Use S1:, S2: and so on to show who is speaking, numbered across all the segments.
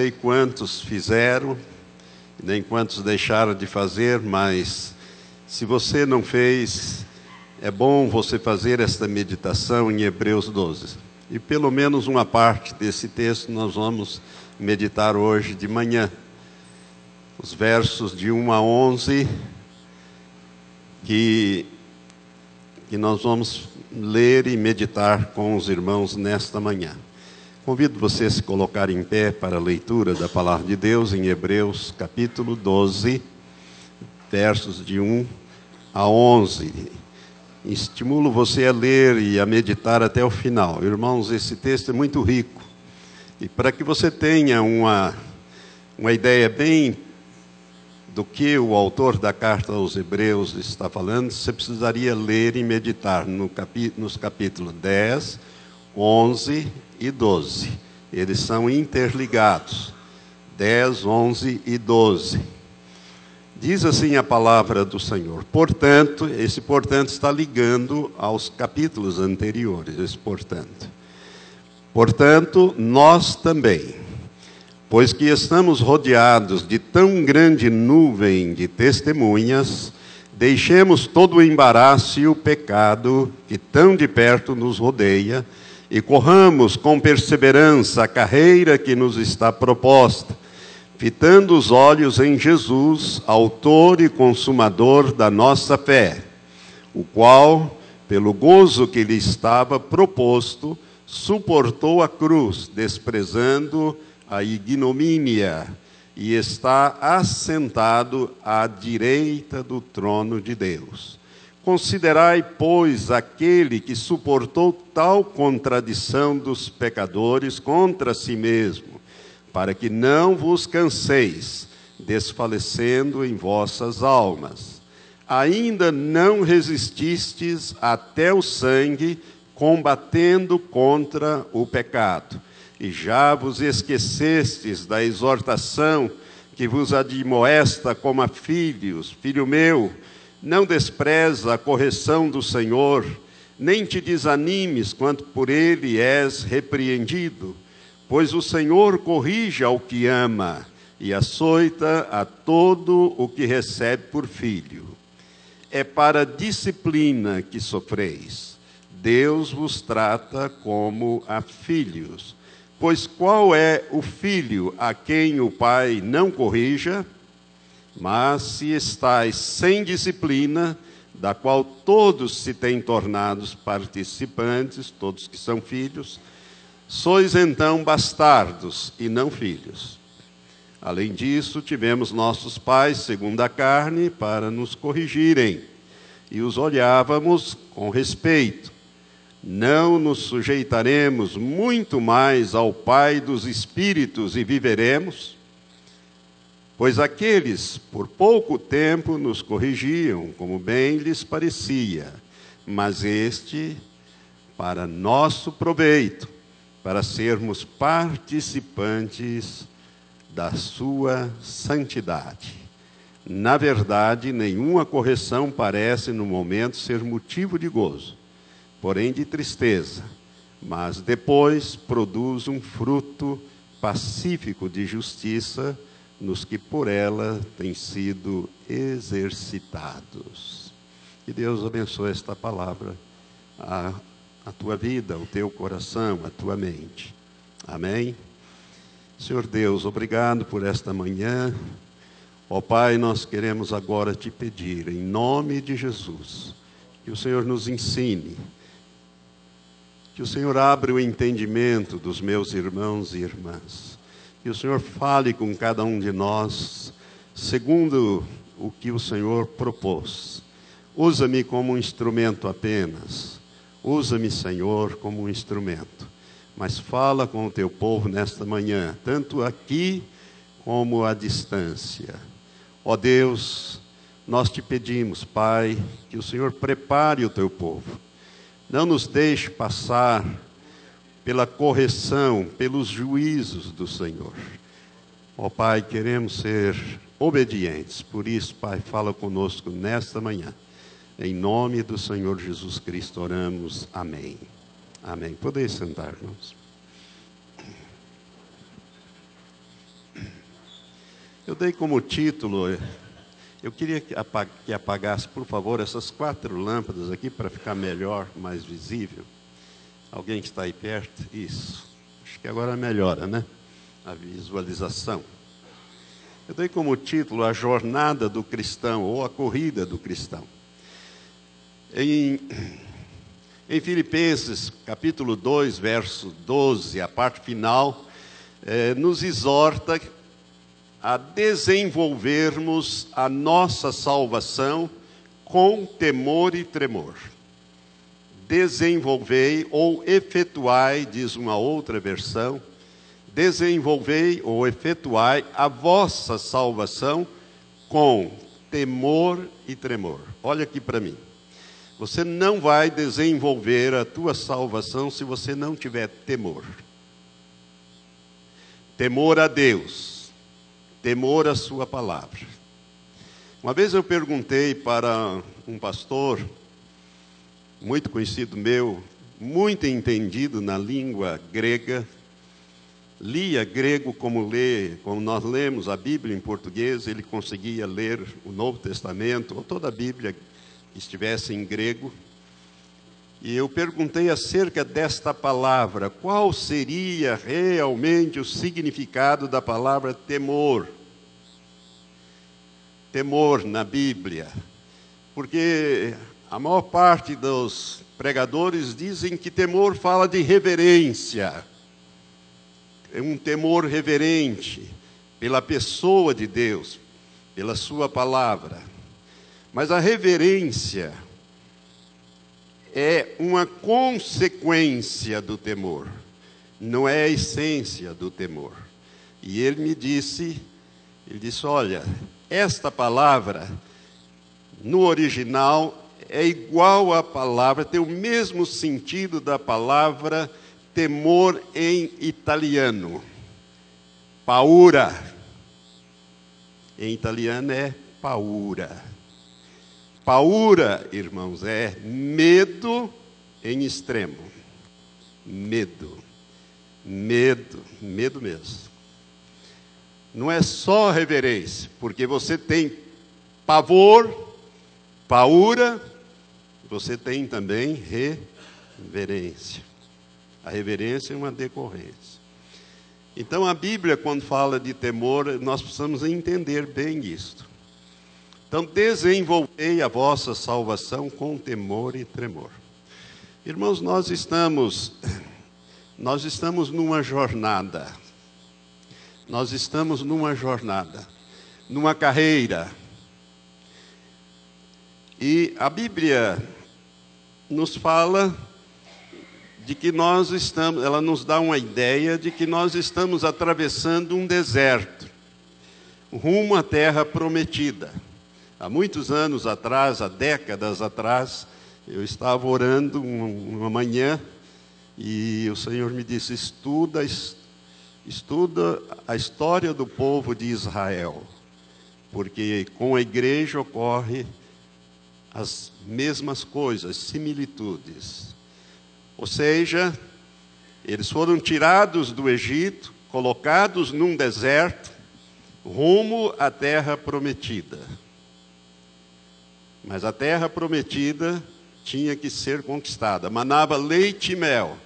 S1: sei quantos fizeram, nem quantos deixaram de fazer, mas se você não fez, é bom você fazer esta meditação em Hebreus 12. E pelo menos uma parte desse texto nós vamos meditar hoje de manhã. Os versos de 1 a 11, que, que nós vamos ler e meditar com os irmãos nesta manhã. Convido você a se colocar em pé para a leitura da palavra de Deus em Hebreus, capítulo 12, versos de 1 a 11. Estimulo você a ler e a meditar até o final. Irmãos, esse texto é muito rico. E para que você tenha uma, uma ideia bem do que o autor da carta aos Hebreus está falando, você precisaria ler e meditar no capi, nos capítulos 10, 11 e 12. Eles são interligados. 10, 11 e 12. Diz assim a palavra do Senhor. Portanto, esse portanto está ligando aos capítulos anteriores, esse portanto. Portanto, nós também, pois que estamos rodeados de tão grande nuvem de testemunhas, deixemos todo o embaraço e o pecado que tão de perto nos rodeia e corramos com perseverança a carreira que nos está proposta, fitando os olhos em Jesus, Autor e Consumador da nossa fé, o qual, pelo gozo que lhe estava proposto, suportou a cruz, desprezando a ignomínia, e está assentado à direita do trono de Deus. Considerai, pois, aquele que suportou tal contradição dos pecadores contra si mesmo, para que não vos canseis, desfalecendo em vossas almas. Ainda não resististes até o sangue, combatendo contra o pecado. E já vos esquecestes da exortação que vos admoesta como a filhos, filho meu, não despreza a correção do Senhor, nem te desanimes quanto por ele és repreendido, pois o Senhor corrige ao que ama e açoita a todo o que recebe por filho. É para disciplina que sofreis. Deus vos trata como a filhos. Pois qual é o filho a quem o pai não corrija? Mas se estáis sem disciplina, da qual todos se têm tornados participantes, todos que são filhos, sois então bastardos e não filhos. Além disso, tivemos nossos pais, segundo a carne, para nos corrigirem, e os olhávamos com respeito. Não nos sujeitaremos muito mais ao Pai dos Espíritos e viveremos? Pois aqueles, por pouco tempo, nos corrigiam, como bem lhes parecia, mas este, para nosso proveito, para sermos participantes da sua santidade. Na verdade, nenhuma correção parece no momento ser motivo de gozo, porém de tristeza, mas depois produz um fruto pacífico de justiça nos que por ela têm sido exercitados. Que Deus abençoe esta palavra, a, a tua vida, o teu coração, a tua mente. Amém? Senhor Deus, obrigado por esta manhã. Ó Pai, nós queremos agora te pedir, em nome de Jesus, que o Senhor nos ensine, que o Senhor abra o entendimento dos meus irmãos e irmãs que o Senhor fale com cada um de nós, segundo o que o Senhor propôs. Usa-me como um instrumento apenas. Usa-me, Senhor, como um instrumento. Mas fala com o teu povo nesta manhã, tanto aqui como à distância. Ó Deus, nós te pedimos, Pai, que o Senhor prepare o teu povo. Não nos deixe passar pela correção, pelos juízos do Senhor. Ó Pai, queremos ser obedientes, por isso, Pai, fala conosco nesta manhã. Em nome do Senhor Jesus Cristo oramos. Amém. Amém. Podeis sentar, irmãos. Eu dei como título, eu queria que apagasse, por favor, essas quatro lâmpadas aqui para ficar melhor, mais visível. Alguém que está aí perto? Isso. Acho que agora melhora, né? A visualização. Eu dei como título A Jornada do Cristão, ou A Corrida do Cristão. Em, em Filipenses, capítulo 2, verso 12, a parte final, eh, nos exorta a desenvolvermos a nossa salvação com temor e tremor. Desenvolvei ou efetuai, diz uma outra versão, desenvolvei ou efetuai a vossa salvação com temor e tremor. Olha aqui para mim. Você não vai desenvolver a tua salvação se você não tiver temor. Temor a Deus temor à Sua palavra. Uma vez eu perguntei para um pastor, muito conhecido meu, muito entendido na língua grega, lia grego como lê, como nós lemos a Bíblia em português, ele conseguia ler o Novo Testamento, ou toda a Bíblia que estivesse em grego. E eu perguntei acerca desta palavra, qual seria realmente o significado da palavra temor? Temor na Bíblia. Porque a maior parte dos pregadores dizem que temor fala de reverência. É um temor reverente pela pessoa de Deus, pela Sua palavra. Mas a reverência é uma consequência do temor, não é a essência do temor. E ele me disse, ele disse, olha, esta palavra no original é igual à palavra, tem o mesmo sentido da palavra temor em italiano. Paura. Em italiano é paura. Paura, irmãos, é medo em extremo. Medo. Medo, medo mesmo. Não é só reverência, porque você tem pavor, paura, você tem também reverência. A reverência é uma decorrência. Então a Bíblia, quando fala de temor, nós precisamos entender bem isto. Então, desenvolvei a vossa salvação com temor e tremor. Irmãos, nós estamos nós estamos numa jornada. Nós estamos numa jornada, numa carreira. E a Bíblia nos fala de que nós estamos, ela nos dá uma ideia de que nós estamos atravessando um deserto, rumo à terra prometida. Há muitos anos atrás, há décadas atrás, eu estava orando uma manhã e o Senhor me disse: estuda, estuda a história do povo de Israel, porque com a igreja ocorre as mesmas coisas, similitudes. Ou seja, eles foram tirados do Egito, colocados num deserto, rumo à terra prometida. Mas a terra prometida tinha que ser conquistada. Manava leite e mel,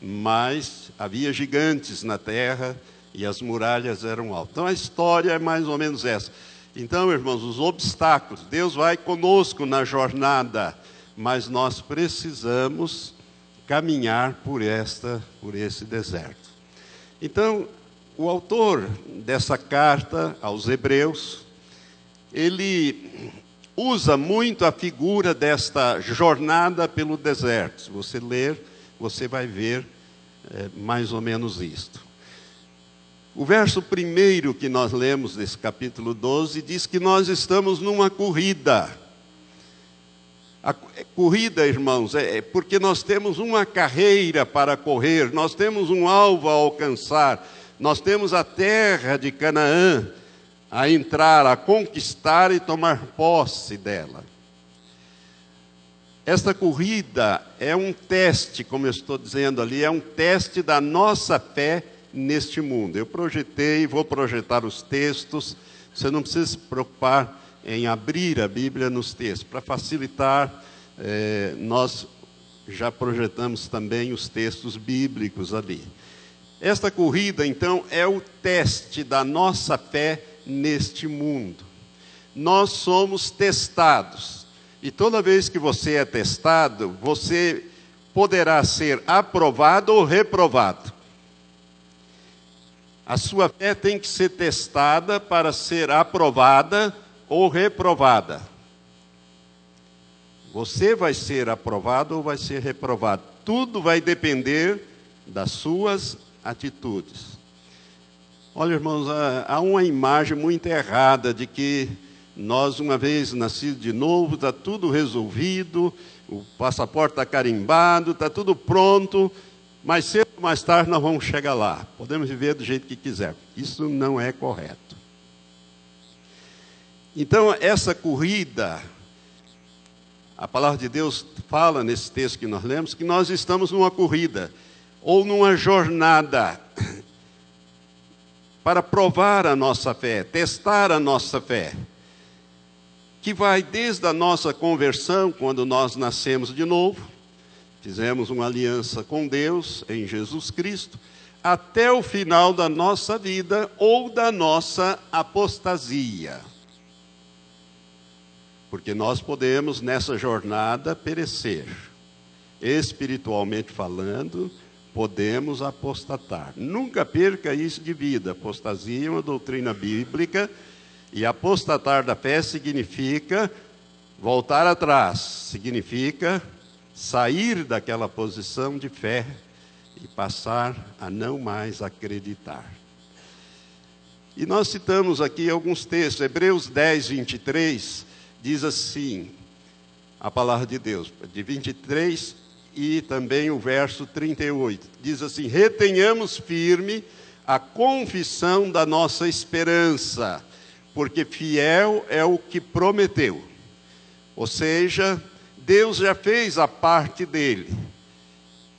S1: mas havia gigantes na terra e as muralhas eram altas. Então a história é mais ou menos essa. Então, irmãos, os obstáculos, Deus vai conosco na jornada, mas nós precisamos caminhar por esta, por esse deserto. Então, o autor dessa carta aos Hebreus, ele usa muito a figura desta jornada pelo deserto. Se você ler, você vai ver é, mais ou menos isto. O verso primeiro que nós lemos desse capítulo 12 diz que nós estamos numa corrida. A corrida, irmãos, é, é porque nós temos uma carreira para correr, nós temos um alvo a alcançar, nós temos a terra de Canaã a entrar, a conquistar e tomar posse dela. Esta corrida é um teste, como eu estou dizendo ali, é um teste da nossa fé neste mundo. Eu projetei, vou projetar os textos Você não precisa se preocupar em abrir a Bíblia nos textos. Para facilitar, eh, nós já projetamos também os textos bíblicos ali. Esta corrida, então, é o teste da nossa fé neste mundo. Nós somos testados. E toda vez que você é testado, você poderá ser aprovado ou reprovado. A sua fé tem que ser testada para ser aprovada ou reprovada. Você vai ser aprovado ou vai ser reprovado. Tudo vai depender das suas atitudes. Olha, irmãos, há uma imagem muito errada de que nós, uma vez nascido de novo, está tudo resolvido, o passaporte está carimbado, está tudo pronto, mas cedo ou mais tarde nós vamos chegar lá. Podemos viver do jeito que quiser. Isso não é correto. Então, essa corrida, a palavra de Deus fala nesse texto que nós lemos, que nós estamos numa corrida ou numa jornada para provar a nossa fé, testar a nossa fé, que vai desde a nossa conversão, quando nós nascemos de novo, fizemos uma aliança com Deus em Jesus Cristo, até o final da nossa vida ou da nossa apostasia. Porque nós podemos nessa jornada perecer, espiritualmente falando, podemos apostatar. Nunca perca isso de vida. Apostasia é uma doutrina bíblica e apostatar da fé significa voltar atrás, significa sair daquela posição de fé e passar a não mais acreditar. E nós citamos aqui alguns textos. Hebreus 10, 23 diz assim: a palavra de Deus, de 23 e também o verso 38. Diz assim: retenhamos firme a confissão da nossa esperança, porque fiel é o que prometeu. Ou seja, Deus já fez a parte dele.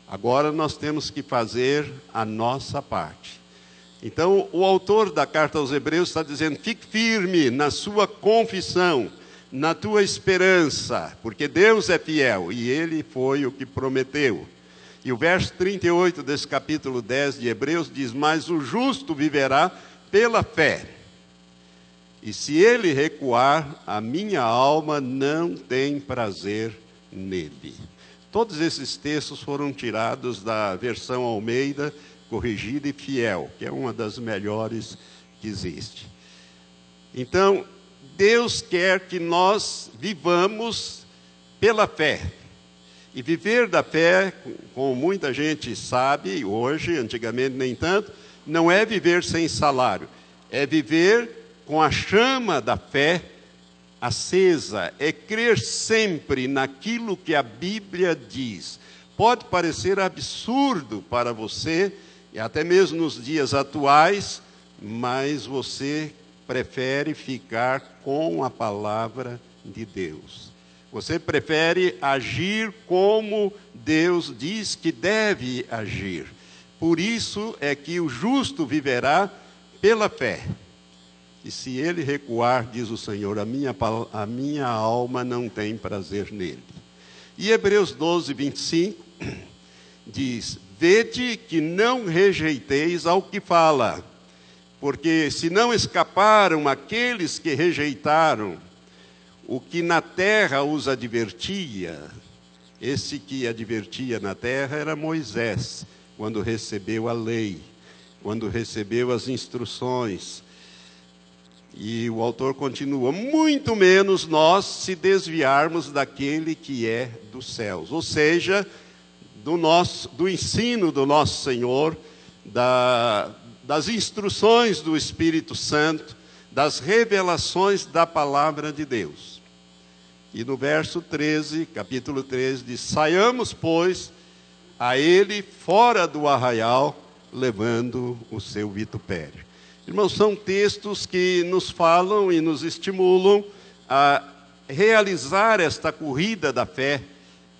S1: Agora nós temos que fazer a nossa parte. Então, o autor da carta aos Hebreus está dizendo: fique firme na sua confissão na tua esperança, porque Deus é fiel e ele foi o que prometeu. E o verso 38 desse capítulo 10 de Hebreus diz: Mas o justo viverá pela fé. E se ele recuar, a minha alma não tem prazer nele. Todos esses textos foram tirados da versão Almeida, corrigida e fiel, que é uma das melhores que existe. Então, Deus quer que nós vivamos pela fé. E viver da fé, como muita gente sabe hoje, antigamente nem tanto, não é viver sem salário, é viver com a chama da fé acesa, é crer sempre naquilo que a Bíblia diz. Pode parecer absurdo para você, e até mesmo nos dias atuais, mas você prefere ficar com a palavra de Deus. Você prefere agir como Deus diz que deve agir. Por isso é que o justo viverá pela fé. E se ele recuar, diz o Senhor, a minha, a minha alma não tem prazer nele. E Hebreus 12, 25 diz: Vede que não rejeiteis ao que fala porque se não escaparam aqueles que rejeitaram o que na terra os advertia, esse que advertia na terra era Moisés, quando recebeu a lei, quando recebeu as instruções. E o autor continua: muito menos nós se desviarmos daquele que é dos céus, ou seja, do nosso do ensino do nosso Senhor, da das instruções do Espírito Santo, das revelações da palavra de Deus. E no verso 13, capítulo 13, diz: Saiamos, pois, a ele fora do arraial, levando o seu vitupério. Irmãos, são textos que nos falam e nos estimulam a realizar esta corrida da fé,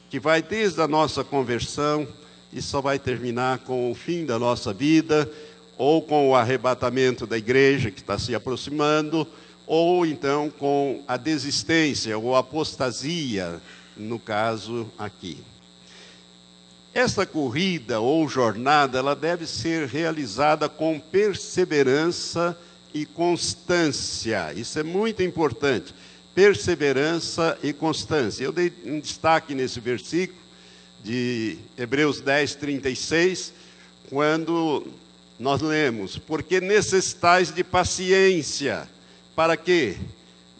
S1: que vai desde a nossa conversão e só vai terminar com o fim da nossa vida ou com o arrebatamento da igreja que está se aproximando, ou então com a desistência ou apostasia, no caso aqui. Essa corrida ou jornada, ela deve ser realizada com perseverança e constância. Isso é muito importante. Perseverança e constância. Eu dei um destaque nesse versículo de Hebreus 10, 36, quando nós lemos: Porque necessitais de paciência, para que,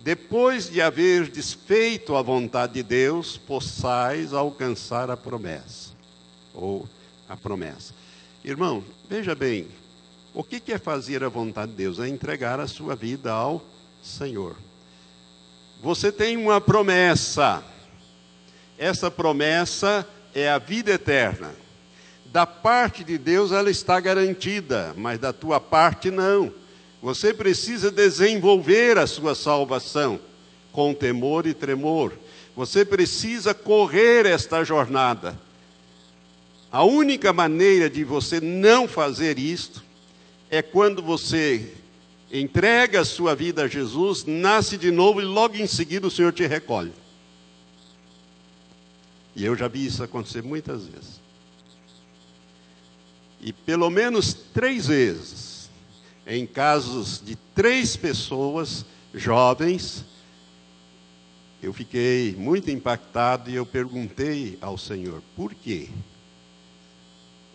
S1: depois de haver desfeito a vontade de Deus, possais alcançar a promessa. Ou a promessa. Irmão, veja bem, o que é fazer a vontade de Deus? É entregar a sua vida ao Senhor. Você tem uma promessa. Essa promessa é a vida eterna. Da parte de Deus ela está garantida, mas da tua parte não. Você precisa desenvolver a sua salvação com temor e tremor. Você precisa correr esta jornada. A única maneira de você não fazer isto é quando você entrega a sua vida a Jesus, nasce de novo e logo em seguida o Senhor te recolhe. E eu já vi isso acontecer muitas vezes. E pelo menos três vezes, em casos de três pessoas jovens, eu fiquei muito impactado e eu perguntei ao Senhor, por quê?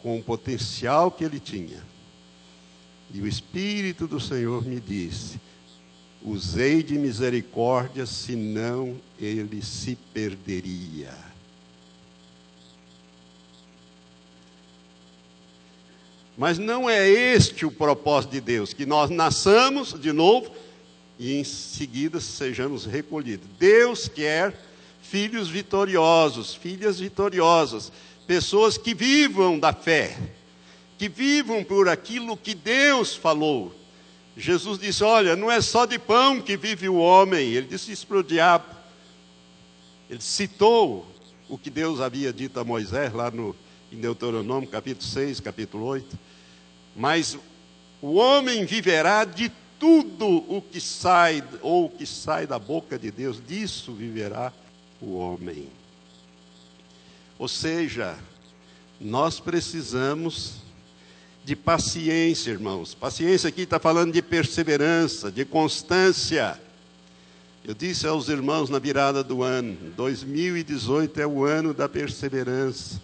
S1: Com o potencial que ele tinha e o Espírito do Senhor me disse: usei de misericórdia, senão ele se perderia. Mas não é este o propósito de Deus, que nós nasçamos de novo e em seguida sejamos recolhidos. Deus quer filhos vitoriosos, filhas vitoriosas, pessoas que vivam da fé que vivam por aquilo que Deus falou. Jesus disse: Olha, não é só de pão que vive o homem. Ele disse isso para o diabo. Ele citou o que Deus havia dito a Moisés lá no, em Deuteronômio, capítulo 6, capítulo 8. Mas o homem viverá de tudo o que sai, ou o que sai da boca de Deus, disso viverá o homem. Ou seja, nós precisamos de paciência, irmãos. Paciência aqui está falando de perseverança, de constância. Eu disse aos irmãos na virada do ano: 2018 é o ano da perseverança.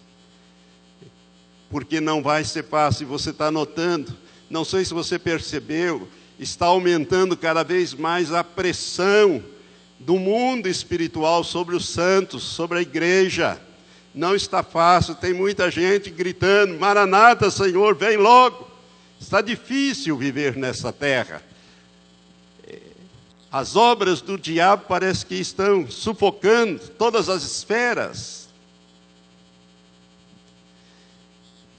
S1: Porque não vai ser fácil, você está notando. Não sei se você percebeu, está aumentando cada vez mais a pressão do mundo espiritual sobre os santos, sobre a igreja. Não está fácil, tem muita gente gritando: Maranata, Senhor, vem logo. Está difícil viver nessa terra. As obras do diabo parece que estão sufocando todas as esferas.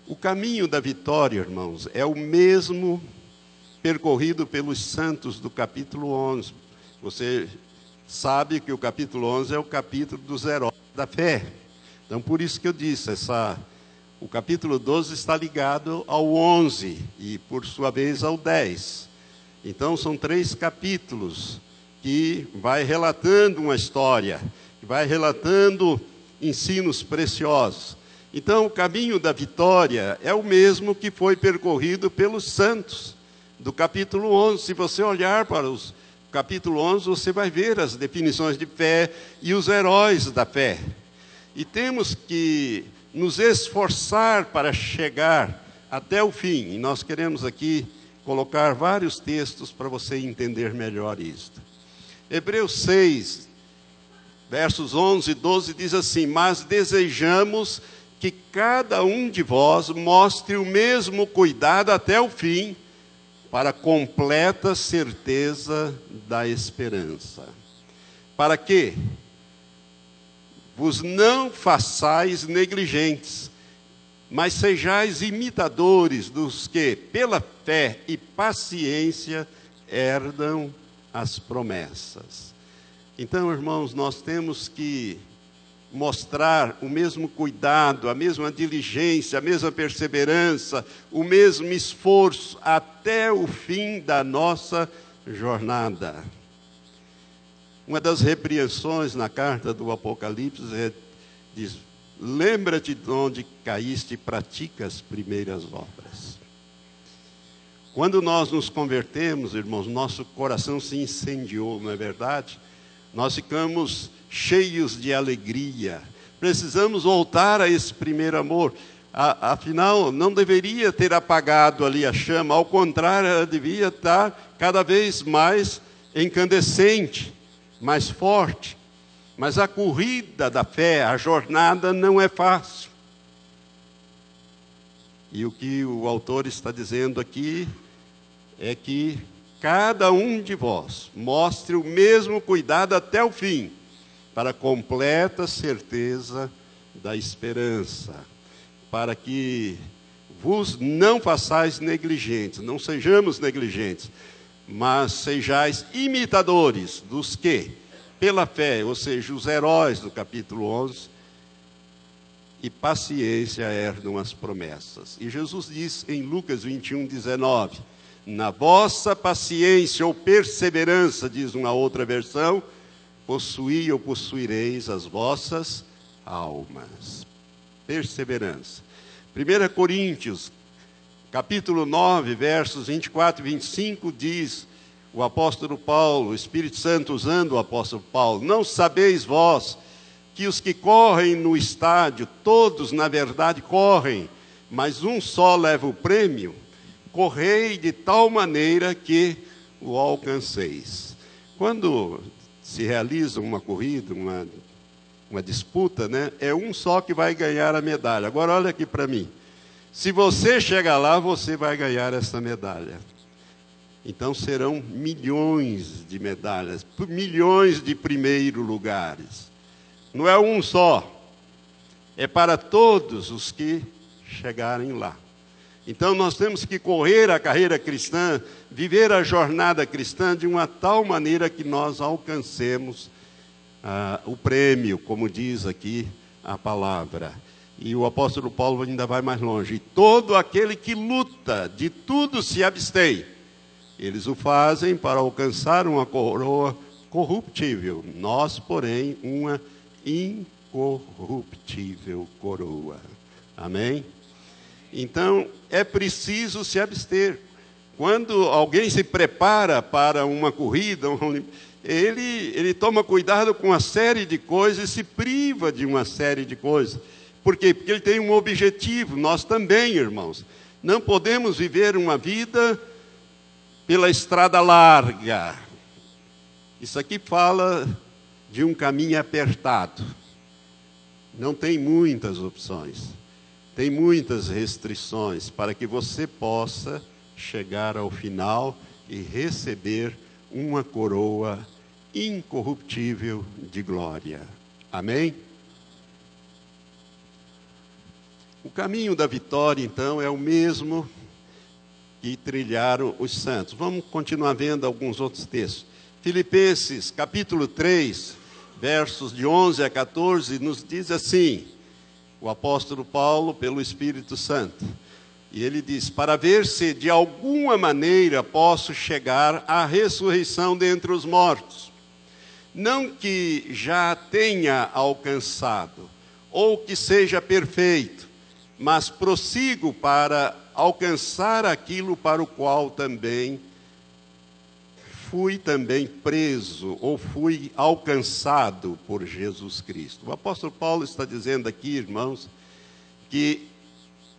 S1: O caminho da vitória, irmãos, é o mesmo percorrido pelos santos do capítulo 11. Você sabe que o capítulo 11 é o capítulo dos heróis da fé. Então, por isso que eu disse, essa, o capítulo 12 está ligado ao 11 e, por sua vez, ao 10. Então, são três capítulos que vai relatando uma história, que vai relatando ensinos preciosos. Então, o caminho da vitória é o mesmo que foi percorrido pelos santos, do capítulo 11. Se você olhar para o capítulo 11, você vai ver as definições de fé e os heróis da fé. E temos que nos esforçar para chegar até o fim. E nós queremos aqui colocar vários textos para você entender melhor isto. Hebreus 6, versos 11 e 12 diz assim: Mas desejamos que cada um de vós mostre o mesmo cuidado até o fim, para completa certeza da esperança. Para que, vos não façais negligentes, mas sejais imitadores dos que, pela fé e paciência, herdam as promessas. Então, irmãos, nós temos que mostrar o mesmo cuidado, a mesma diligência, a mesma perseverança, o mesmo esforço até o fim da nossa jornada. Uma das repreensões na carta do Apocalipse é, diz: Lembra-te de onde caíste e pratica as primeiras obras. Quando nós nos convertemos, irmãos, nosso coração se incendiou, não é verdade? Nós ficamos cheios de alegria. Precisamos voltar a esse primeiro amor. Afinal, não deveria ter apagado ali a chama, ao contrário, ela devia estar cada vez mais incandescente, mais forte. Mas a corrida da fé, a jornada não é fácil. E o que o autor está dizendo aqui é que cada um de vós mostre o mesmo cuidado até o fim para completa certeza da esperança, para que vos não façais negligentes, não sejamos negligentes, mas sejais imitadores dos que, pela fé, ou seja, os heróis do capítulo 11, e paciência herdam as promessas. E Jesus diz em Lucas 21, 19: Na vossa paciência ou perseverança, diz uma outra versão, possuí ou possuireis as vossas almas. Perseverança. 1 Coríntios, capítulo 9, versos 24 e 25, diz o apóstolo Paulo, o Espírito Santo usando o apóstolo Paulo: Não sabeis vós que os que correm no estádio, todos na verdade correm, mas um só leva o prêmio? Correi de tal maneira que o alcanceis. Quando se realiza uma corrida, uma, uma disputa, né? É um só que vai ganhar a medalha. Agora olha aqui para mim. Se você chegar lá, você vai ganhar essa medalha. Então serão milhões de medalhas, milhões de primeiro lugares. Não é um só. É para todos os que chegarem lá. Então nós temos que correr a carreira cristã, viver a jornada cristã de uma tal maneira que nós alcancemos ah, o prêmio, como diz aqui a palavra. E o apóstolo Paulo ainda vai mais longe. todo aquele que luta, de tudo se abstém. Eles o fazem para alcançar uma coroa corruptível. Nós, porém, uma incorruptível coroa. Amém? Então, é preciso se abster. Quando alguém se prepara para uma corrida, ele, ele toma cuidado com uma série de coisas e se priva de uma série de coisas. Por quê? Porque ele tem um objetivo, nós também, irmãos. Não podemos viver uma vida pela estrada larga. Isso aqui fala de um caminho apertado. Não tem muitas opções tem muitas restrições para que você possa chegar ao final e receber uma coroa incorruptível de glória. Amém? O caminho da vitória, então, é o mesmo que trilharam os santos. Vamos continuar vendo alguns outros textos. Filipenses, capítulo 3, versos de 11 a 14, nos diz assim: o apóstolo Paulo pelo Espírito Santo. E ele diz: Para ver se de alguma maneira posso chegar à ressurreição dentre os mortos. Não que já tenha alcançado, ou que seja perfeito, mas prossigo para alcançar aquilo para o qual também fui também preso ou fui alcançado por Jesus Cristo. O apóstolo Paulo está dizendo aqui, irmãos, que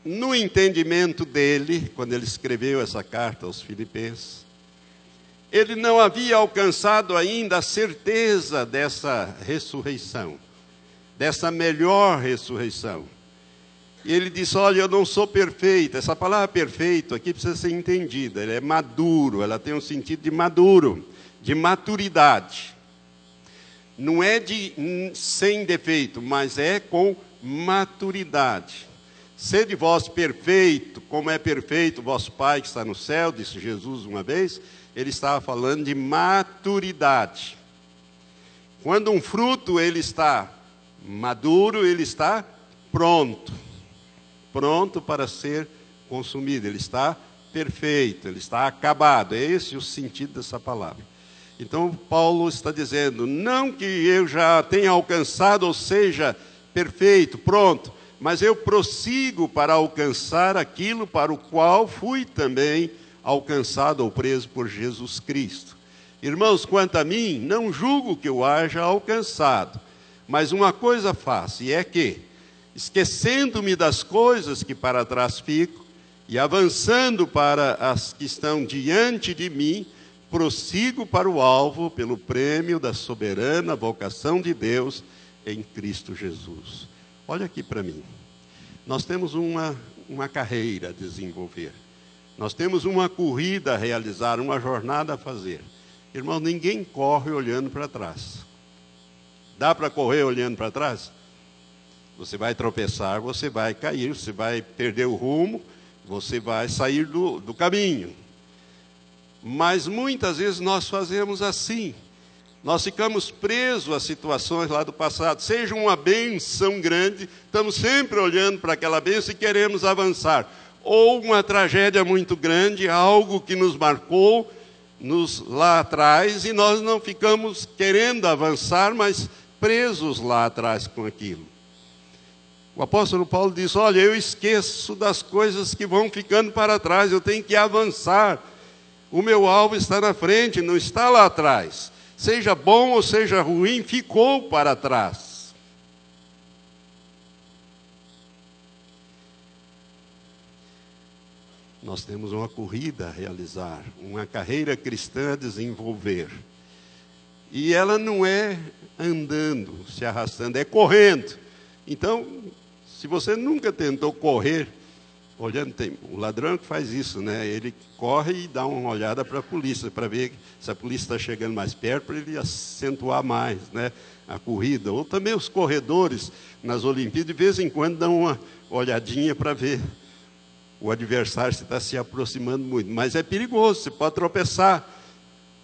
S1: no entendimento dele, quando ele escreveu essa carta aos Filipenses, ele não havia alcançado ainda a certeza dessa ressurreição, dessa melhor ressurreição. E ele disse: Olha, eu não sou perfeito. Essa palavra perfeito aqui precisa ser entendida. Ela é maduro, ela tem um sentido de maduro, de maturidade. Não é de sem defeito, mas é com maturidade. Sede vós perfeito, como é perfeito vosso Pai que está no céu, disse Jesus uma vez. Ele estava falando de maturidade. Quando um fruto ele está Maduro, ele está pronto. Pronto para ser consumido. Ele está perfeito, ele está acabado. É esse o sentido dessa palavra. Então, Paulo está dizendo: não que eu já tenha alcançado, ou seja, perfeito, pronto, mas eu prossigo para alcançar aquilo para o qual fui também alcançado ou preso por Jesus Cristo. Irmãos, quanto a mim, não julgo que eu haja alcançado, mas uma coisa faço, e é que, esquecendo-me das coisas que para trás fico, e avançando para as que estão diante de mim, prossigo para o alvo pelo prêmio da soberana vocação de Deus em Cristo Jesus. Olha aqui para mim. Nós temos uma, uma carreira a desenvolver. Nós temos uma corrida a realizar, uma jornada a fazer. Irmão, ninguém corre olhando para trás. Dá para correr olhando para trás? Você vai tropeçar, você vai cair, você vai perder o rumo, você vai sair do, do caminho. Mas muitas vezes nós fazemos assim. Nós ficamos presos a situações lá do passado. Seja uma benção grande, estamos sempre olhando para aquela benção e queremos avançar. Ou uma tragédia muito grande, algo que nos marcou nos, lá atrás e nós não ficamos querendo avançar, mas presos lá atrás com aquilo. O apóstolo Paulo diz: Olha, eu esqueço das coisas que vão ficando para trás, eu tenho que avançar. O meu alvo está na frente, não está lá atrás seja bom ou seja ruim, ficou para trás. Nós temos uma corrida a realizar, uma carreira cristã a desenvolver. E ela não é andando, se arrastando, é correndo. Então, se você nunca tentou correr, olhando, tem, o ladrão que faz isso, né? Ele corre e dá uma olhada para a polícia, para ver se a polícia está chegando mais perto, para ele acentuar mais, né? A corrida. Ou também os corredores nas Olimpíadas, de vez em quando dão uma olhadinha para ver o adversário se está se aproximando muito. Mas é perigoso, você pode tropeçar.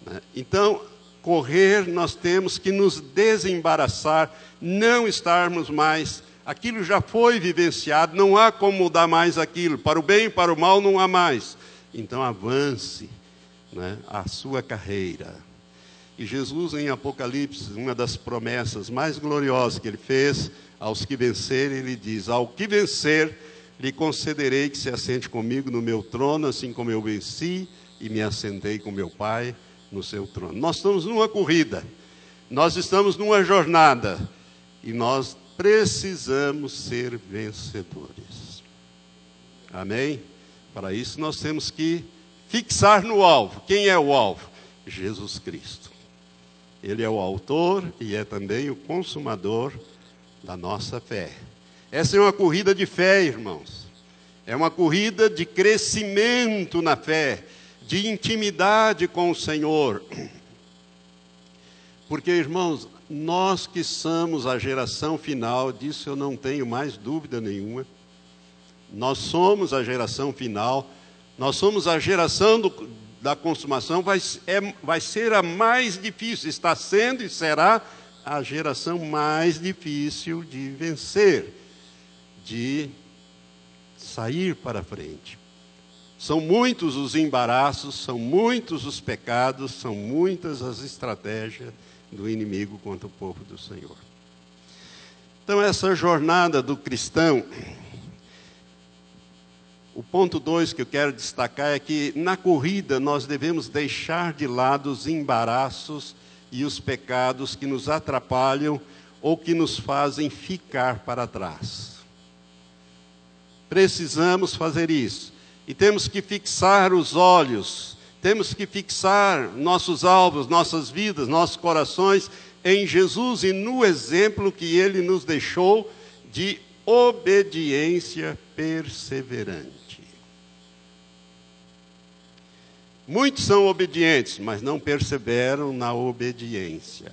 S1: Né? Então, correr, nós temos que nos desembaraçar, não estarmos mais aquilo já foi vivenciado, não há como mudar mais aquilo, para o bem e para o mal não há mais. Então avance né, a sua carreira. E Jesus, em Apocalipse, uma das promessas mais gloriosas que ele fez aos que vencerem, ele diz: Ao que vencer, lhe concederei que se assente comigo no meu trono, assim como eu venci e me assentei com meu Pai no seu trono. Nós estamos numa corrida, nós estamos numa jornada, e nós precisamos ser vencedores. Amém? Para isso nós temos que fixar no alvo. Quem é o alvo? Jesus Cristo. Ele é o autor e é também o consumador da nossa fé. Essa é uma corrida de fé, irmãos. É uma corrida de crescimento na fé, de intimidade com o Senhor. Porque, irmãos, nós que somos a geração final, disso eu não tenho mais dúvida nenhuma. Nós somos a geração final, nós somos a geração do, da consumação, vai, é, vai ser a mais difícil, está sendo e será a geração mais difícil de vencer, de sair para frente. São muitos os embaraços, são muitos os pecados, são muitas as estratégias do inimigo contra o povo do Senhor. Então, essa jornada do cristão, o ponto dois que eu quero destacar é que na corrida nós devemos deixar de lado os embaraços e os pecados que nos atrapalham ou que nos fazem ficar para trás. Precisamos fazer isso. E temos que fixar os olhos temos que fixar nossos alvos, nossas vidas, nossos corações em Jesus e no exemplo que ele nos deixou de obediência perseverante. Muitos são obedientes, mas não perseveram na obediência.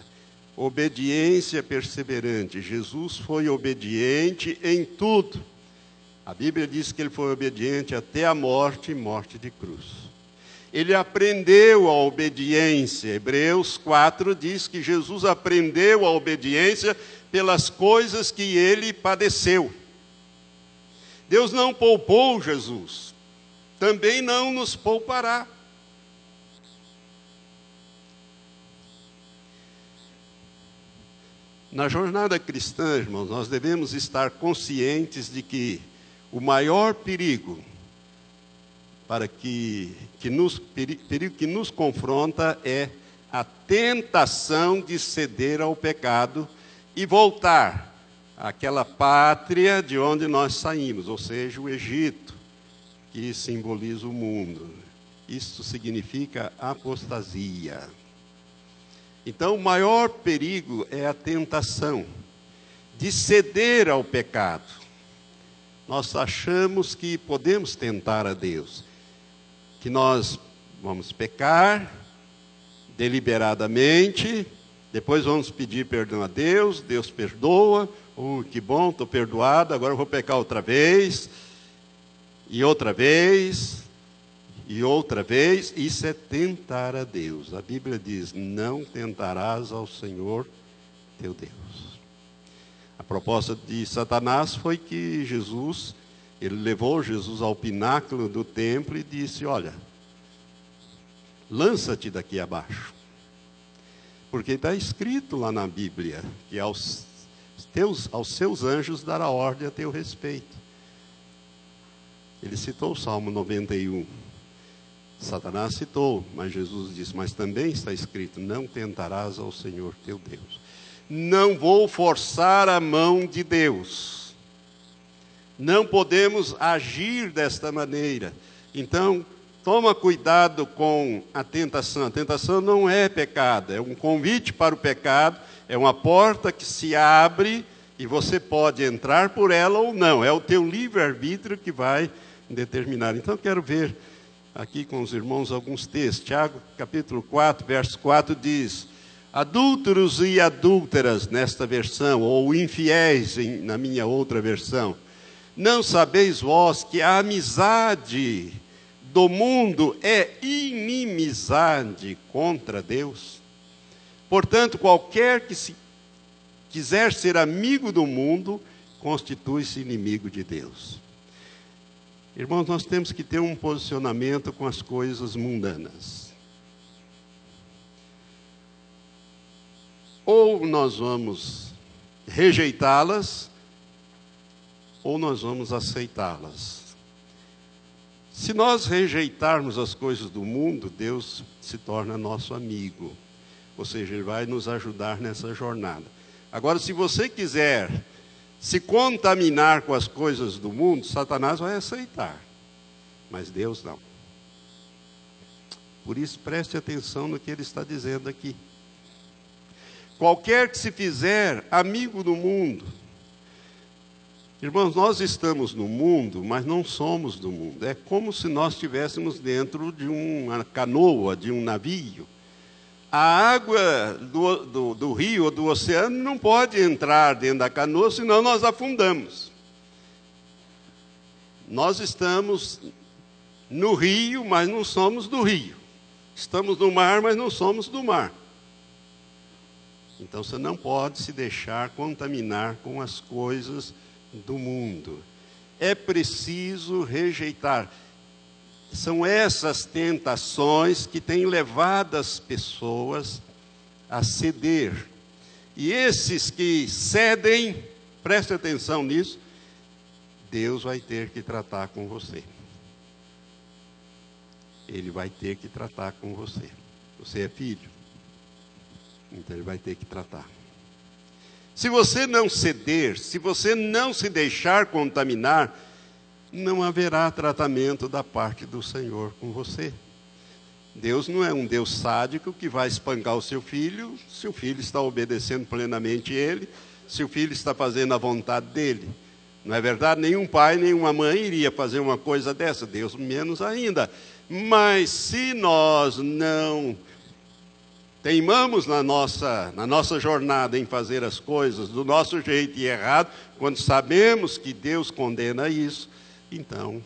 S1: Obediência perseverante. Jesus foi obediente em tudo. A Bíblia diz que ele foi obediente até a morte e morte de cruz. Ele aprendeu a obediência. Hebreus 4 diz que Jesus aprendeu a obediência pelas coisas que ele padeceu. Deus não poupou Jesus, também não nos poupará. Na jornada cristã, irmãos, nós devemos estar conscientes de que o maior perigo para que, que nos, perigo que nos confronta é a tentação de ceder ao pecado e voltar àquela pátria de onde nós saímos, ou seja, o Egito, que simboliza o mundo. Isso significa apostasia. Então, o maior perigo é a tentação de ceder ao pecado. Nós achamos que podemos tentar a Deus, que nós vamos pecar deliberadamente, depois vamos pedir perdão a Deus, Deus perdoa, oh, que bom, estou perdoado, agora vou pecar outra vez, e outra vez, e outra vez, isso é tentar a Deus. A Bíblia diz: não tentarás ao Senhor teu Deus. A proposta de Satanás foi que Jesus, ele levou Jesus ao pináculo do templo e disse: Olha, lança-te daqui abaixo. Porque está escrito lá na Bíblia que aos, teus, aos seus anjos dará ordem a teu respeito. Ele citou o Salmo 91. Satanás citou, mas Jesus disse: Mas também está escrito: Não tentarás ao Senhor teu Deus. Não vou forçar a mão de Deus. Não podemos agir desta maneira. Então, toma cuidado com a tentação. A tentação não é pecado, é um convite para o pecado, é uma porta que se abre e você pode entrar por ela ou não. É o teu livre-arbítrio que vai determinar. Então, quero ver aqui com os irmãos alguns textos. Tiago, capítulo 4, verso 4 diz: Adúlteros e adúlteras, nesta versão, ou infiéis, na minha outra versão, não sabeis vós que a amizade do mundo é inimizade contra Deus? Portanto, qualquer que se quiser ser amigo do mundo, constitui-se inimigo de Deus. Irmãos, nós temos que ter um posicionamento com as coisas mundanas. Ou nós vamos rejeitá-las, ou nós vamos aceitá-las. Se nós rejeitarmos as coisas do mundo, Deus se torna nosso amigo. Ou seja, Ele vai nos ajudar nessa jornada. Agora, se você quiser se contaminar com as coisas do mundo, Satanás vai aceitar, mas Deus não. Por isso, preste atenção no que ele está dizendo aqui. Qualquer que se fizer amigo do mundo, irmãos, nós estamos no mundo, mas não somos do mundo. É como se nós estivéssemos dentro de uma canoa, de um navio a água do, do, do, rio ou do oceano não pode entrar dentro da canoa, senão nós afundamos. Nós estamos no rio, mas não somos do rio. Estamos no mar, mas não somos do mar. Então você não pode se deixar contaminar com as coisas do mundo. É preciso rejeitar. São essas tentações que têm levado as pessoas a ceder. E esses que cedem, preste atenção nisso, Deus vai ter que tratar com você. Ele vai ter que tratar com você. Você é filho, então ele vai ter que tratar. Se você não ceder, se você não se deixar contaminar, não haverá tratamento da parte do Senhor com você. Deus não é um Deus sádico que vai espancar o seu filho, se o filho está obedecendo plenamente ele, se o filho está fazendo a vontade dele. Não é verdade? Nenhum pai, nenhuma mãe iria fazer uma coisa dessa, Deus menos ainda. Mas se nós não teimamos na nossa, na nossa jornada em fazer as coisas do nosso jeito e errado, quando sabemos que Deus condena isso, então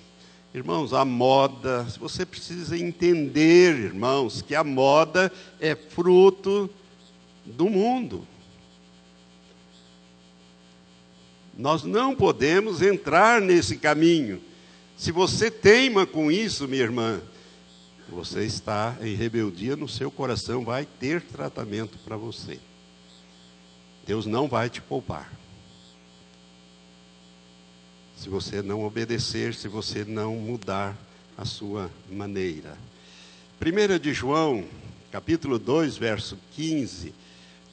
S1: Irmãos, a moda, você precisa entender, irmãos, que a moda é fruto do mundo. Nós não podemos entrar nesse caminho. Se você teima com isso, minha irmã, você está em rebeldia no seu coração, vai ter tratamento para você. Deus não vai te poupar. Se você não obedecer, se você não mudar a sua maneira. 1 de João, capítulo 2, verso 15,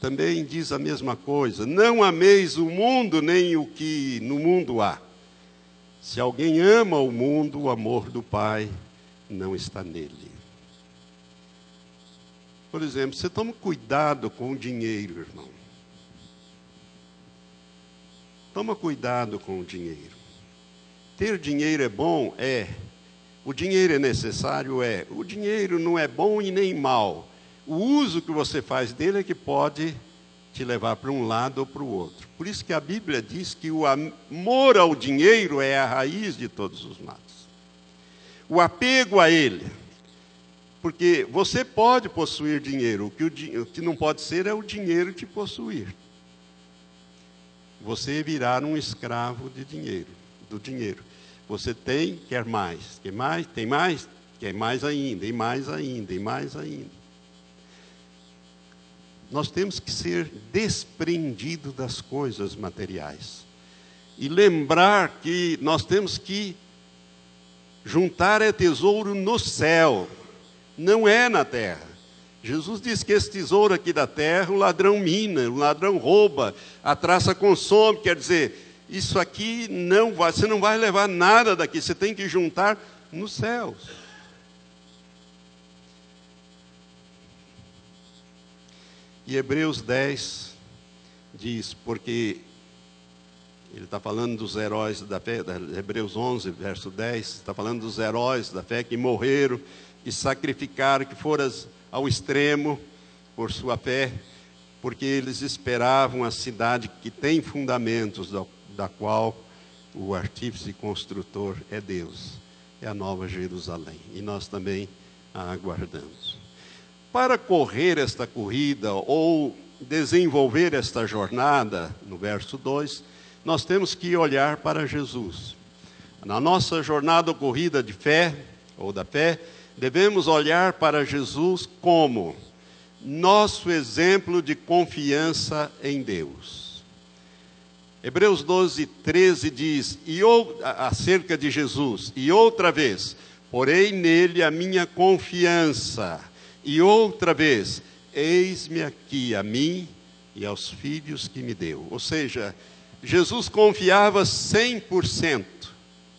S1: também diz a mesma coisa: Não ameis o mundo, nem o que no mundo há. Se alguém ama o mundo, o amor do Pai não está nele. Por exemplo, você toma cuidado com o dinheiro, irmão. Toma cuidado com o dinheiro. Ter dinheiro é bom? É. O dinheiro é necessário? É. O dinheiro não é bom e nem mal. O uso que você faz dele é que pode te levar para um lado ou para o outro. Por isso que a Bíblia diz que o amor ao dinheiro é a raiz de todos os males. O apego a ele. Porque você pode possuir dinheiro, o que, o, o que não pode ser é o dinheiro te possuir. Você virar um escravo de dinheiro, do dinheiro. Você tem, quer mais, quer mais, tem mais, quer mais ainda, e mais ainda, e mais ainda. Nós temos que ser desprendido das coisas materiais. E lembrar que nós temos que juntar é tesouro no céu, não é na terra. Jesus diz que esse tesouro aqui da terra, o ladrão mina, o ladrão rouba, a traça consome, quer dizer, isso aqui não vai, você não vai levar nada daqui, você tem que juntar nos céus. E Hebreus 10 diz, porque ele está falando dos heróis da fé, Hebreus 11, verso 10, está falando dos heróis da fé que morreram e sacrificaram, que foram ao extremo por sua fé, porque eles esperavam a cidade que tem fundamentos, da, da qual o artífice construtor é Deus, é a nova Jerusalém. E nós também a aguardamos. Para correr esta corrida ou desenvolver esta jornada, no verso 2, nós temos que olhar para Jesus. Na nossa jornada corrida de fé, ou da fé, devemos olhar para Jesus como nosso exemplo de confiança em Deus. Hebreus 12, 13 diz, e ou, acerca de Jesus, e outra vez, porém nele a minha confiança e outra vez, eis-me aqui a mim e aos filhos que me deu. Ou seja, Jesus confiava 100%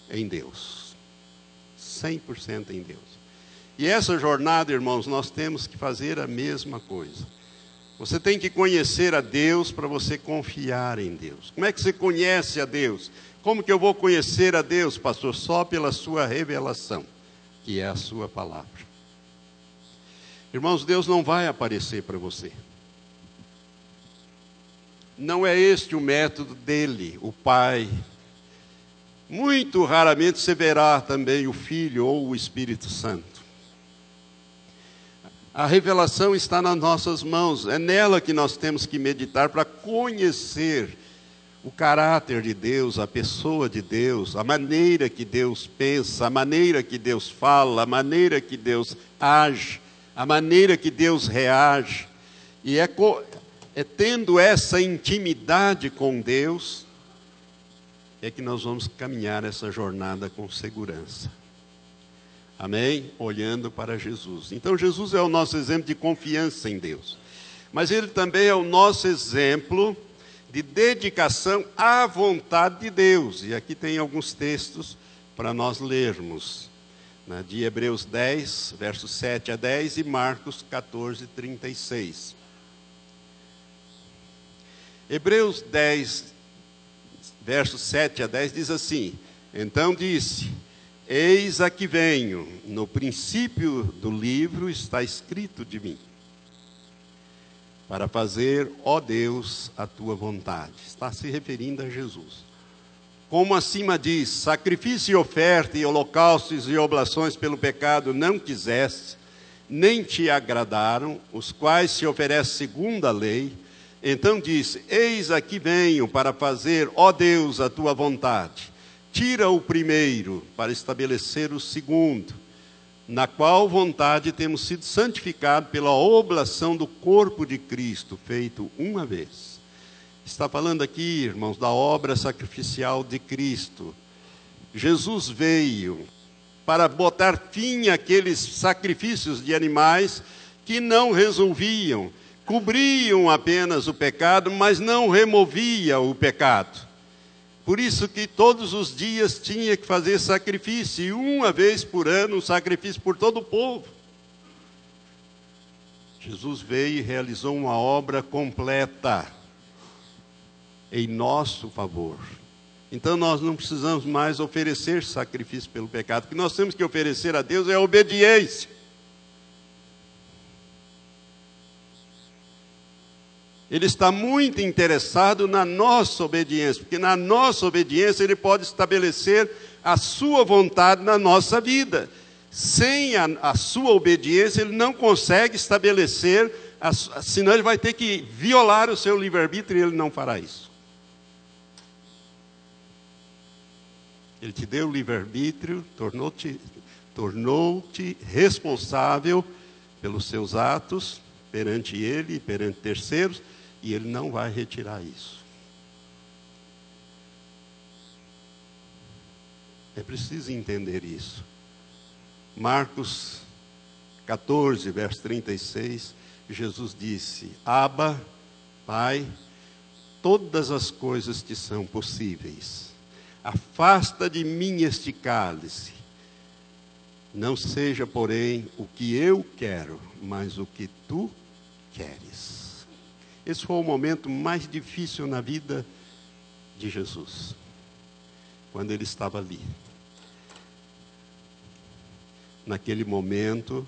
S1: em Deus. 100% em Deus. E essa jornada, irmãos, nós temos que fazer a mesma coisa. Você tem que conhecer a Deus para você confiar em Deus. Como é que você conhece a Deus? Como que eu vou conhecer a Deus, pastor? Só pela sua revelação, que é a sua palavra. Irmãos, Deus não vai aparecer para você. Não é este o método dele, o Pai. Muito raramente você verá também o Filho ou o Espírito Santo. A revelação está nas nossas mãos, é nela que nós temos que meditar para conhecer o caráter de Deus, a pessoa de Deus, a maneira que Deus pensa, a maneira que Deus fala, a maneira que Deus age a maneira que Deus reage, e é, é tendo essa intimidade com Deus, é que nós vamos caminhar essa jornada com segurança. Amém? Olhando para Jesus. Então, Jesus é o nosso exemplo de confiança em Deus. Mas ele também é o nosso exemplo de dedicação à vontade de Deus. E aqui tem alguns textos para nós lermos né, de Hebreus 10, versos 7 a 10 e Marcos 14, 36. Hebreus 10, versos 7 a 10 diz assim: Então disse: Eis aqui venho, no princípio do livro está escrito de mim, para fazer, ó Deus, a tua vontade. Está se referindo a Jesus. como acima diz: sacrifício e oferta, e holocaustos e oblações pelo pecado não quiseste, nem te agradaram, os quais se oferece segundo a lei. Então disse: Eis aqui venho para fazer, ó Deus, a tua vontade. Tira o primeiro para estabelecer o segundo, na qual vontade temos sido santificados pela oblação do corpo de Cristo, feito uma vez Está falando aqui, irmãos, da obra sacrificial de Cristo. Jesus veio para botar fim àqueles sacrifícios de animais que não resolviam, cobriam apenas o pecado, mas não removia o pecado. Por isso que todos os dias tinha que fazer sacrifício, e uma vez por ano, um sacrifício por todo o povo. Jesus veio e realizou uma obra completa em nosso favor. Então nós não precisamos mais oferecer sacrifício pelo pecado. O que nós temos que oferecer a Deus é obediência. Ele está muito interessado na nossa obediência, porque na nossa obediência ele pode estabelecer a sua vontade na nossa vida. Sem a, a sua obediência, ele não consegue estabelecer, a, senão ele vai ter que violar o seu livre-arbítrio e ele não fará isso. Ele te deu livre-arbítrio, tornou-te tornou responsável pelos seus atos perante ele e perante terceiros, e ele não vai retirar isso. É preciso entender isso. Marcos 14, verso 36, Jesus disse: Aba, Pai, todas as coisas te são possíveis Afasta de mim este cálice. Não seja, porém, o que eu quero, mas o que tu queres. Esse foi o momento mais difícil na vida de Jesus, quando ele estava ali. Naquele momento,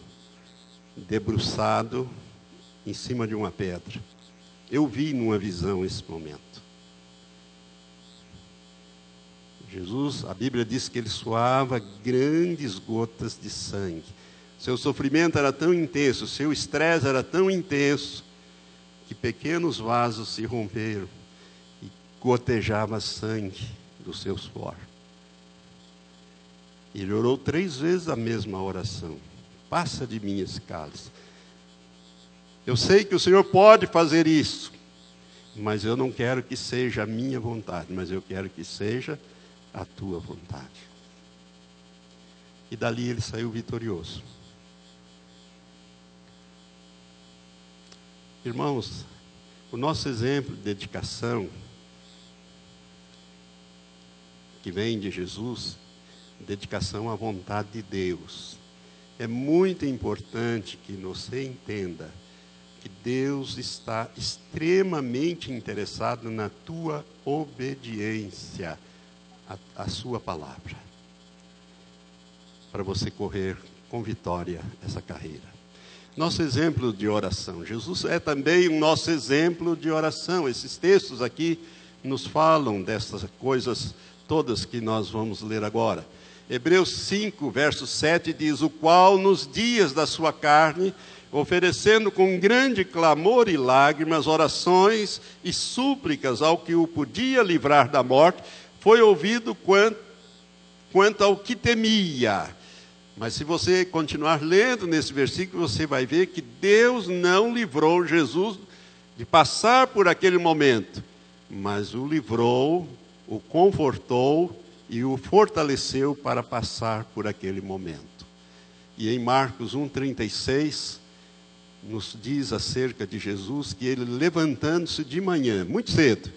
S1: debruçado em cima de uma pedra. Eu vi numa visão esse momento. Jesus, a Bíblia diz que ele suava grandes gotas de sangue. Seu sofrimento era tão intenso, seu estresse era tão intenso, que pequenos vasos se romperam e gotejava sangue do seu suor. Ele orou três vezes a mesma oração: Passa de mim esse cálice. Eu sei que o Senhor pode fazer isso, mas eu não quero que seja a minha vontade, mas eu quero que seja a a tua vontade. E dali ele saiu vitorioso. Irmãos, o nosso exemplo de dedicação, que vem de Jesus, dedicação à vontade de Deus. É muito importante que você entenda que Deus está extremamente interessado na tua obediência a, a sua palavra, para você correr com vitória essa carreira. Nosso exemplo de oração. Jesus é também o nosso exemplo de oração. Esses textos aqui nos falam dessas coisas todas que nós vamos ler agora. Hebreus 5, verso 7 diz: O qual nos dias da sua carne, oferecendo com grande clamor e lágrimas orações e súplicas ao que o podia livrar da morte, foi ouvido quanto, quanto ao que temia. Mas se você continuar lendo nesse versículo, você vai ver que Deus não livrou Jesus de passar por aquele momento, mas o livrou, o confortou e o fortaleceu para passar por aquele momento. E em Marcos 1,36, nos diz acerca de Jesus que ele levantando-se de manhã, muito cedo,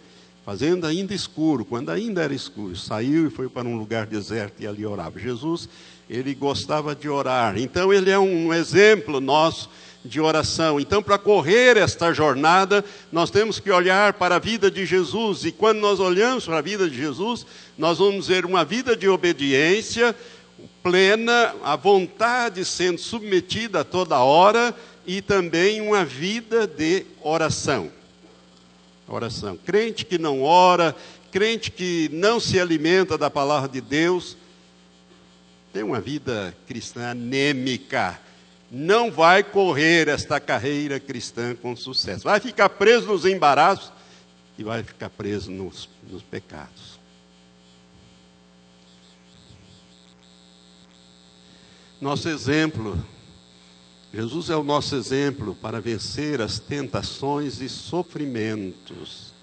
S1: fazendo ainda escuro, quando ainda era escuro, saiu e foi para um lugar deserto e ali orava. Jesus, ele gostava de orar, então ele é um exemplo nosso de oração. Então, para correr esta jornada, nós temos que olhar para a vida de Jesus, e quando nós olhamos para a vida de Jesus, nós vamos ver uma vida de obediência plena, a vontade sendo submetida a toda hora, e também uma vida de oração oração. Crente que não ora, crente que não se alimenta da palavra de Deus tem uma vida cristã anêmica. Não vai correr esta carreira cristã com sucesso. Vai ficar preso nos embaraços e vai ficar preso nos, nos pecados. Nosso exemplo, Jesus é o nosso exemplo para vencer as tentações e sofrimentos.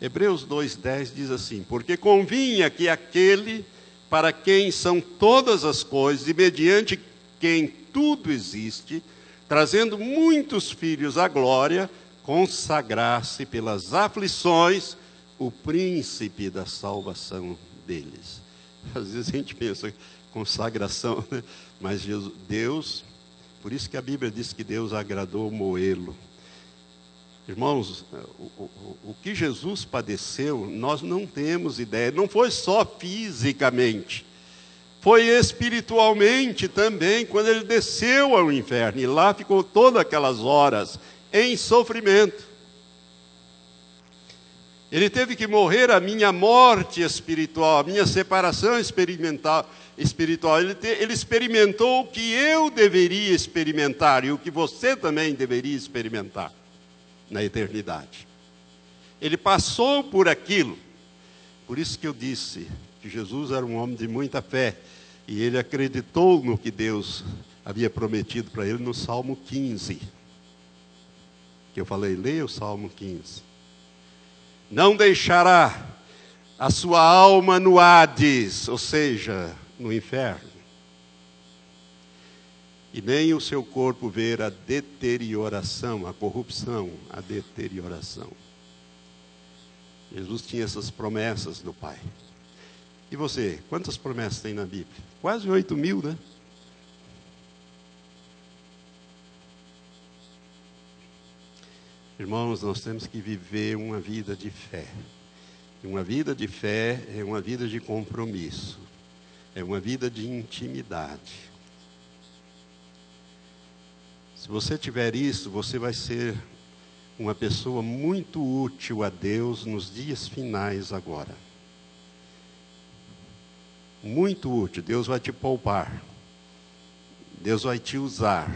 S1: Hebreus 2,10 diz assim: Porque convinha que aquele para quem são todas as coisas e mediante quem tudo existe, trazendo muitos filhos à glória, consagrasse pelas aflições o príncipe da salvação deles. Às vezes a gente pensa consagração, né? mas Jesus, Deus, por isso que a Bíblia diz que Deus agradou Moelo. Irmãos, o, o, o que Jesus padeceu, nós não temos ideia, não foi só fisicamente, foi espiritualmente também, quando ele desceu ao inferno, e lá ficou todas aquelas horas em sofrimento. Ele teve que morrer a minha morte espiritual, a minha separação experimental, espiritual. Ele, te, ele experimentou o que eu deveria experimentar e o que você também deveria experimentar na eternidade. Ele passou por aquilo. Por isso que eu disse que Jesus era um homem de muita fé e ele acreditou no que Deus havia prometido para ele no Salmo 15 que eu falei, leia o Salmo 15. Não deixará a sua alma no Hades, ou seja, no inferno, e nem o seu corpo ver a deterioração, a corrupção, a deterioração. Jesus tinha essas promessas do Pai. E você, quantas promessas tem na Bíblia? Quase oito mil, né? Irmãos, nós temos que viver uma vida de fé. Uma vida de fé é uma vida de compromisso, é uma vida de intimidade. Se você tiver isso, você vai ser uma pessoa muito útil a Deus nos dias finais agora. Muito útil. Deus vai te poupar. Deus vai te usar.